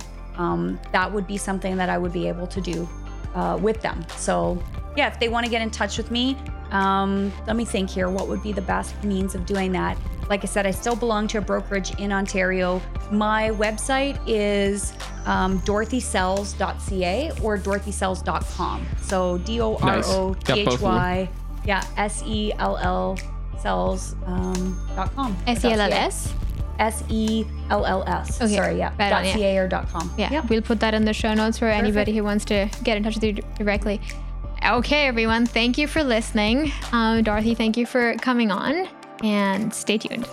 Um, that would be something that I would be able to do uh, with them. So, yeah, if they want to get in touch with me, um, let me think here. What would be the best means of doing that? Like I said, I still belong to a brokerage in Ontario. My website is um, dorothysells.ca or dorothysells.com. So D O R O T H Y, yeah, S E L L sells um, dot com. or S E L L dot CA. S. S E L L S. Okay, Sorry, yeah. right on, dot yeah. .ca or dot .com. Yeah, Yep. we'll put that in the show notes for anybody who wants to get in touch with you directly. Okay, everyone, thank you for listening. Um, Dorothy, thank you for coming on, and stay tuned.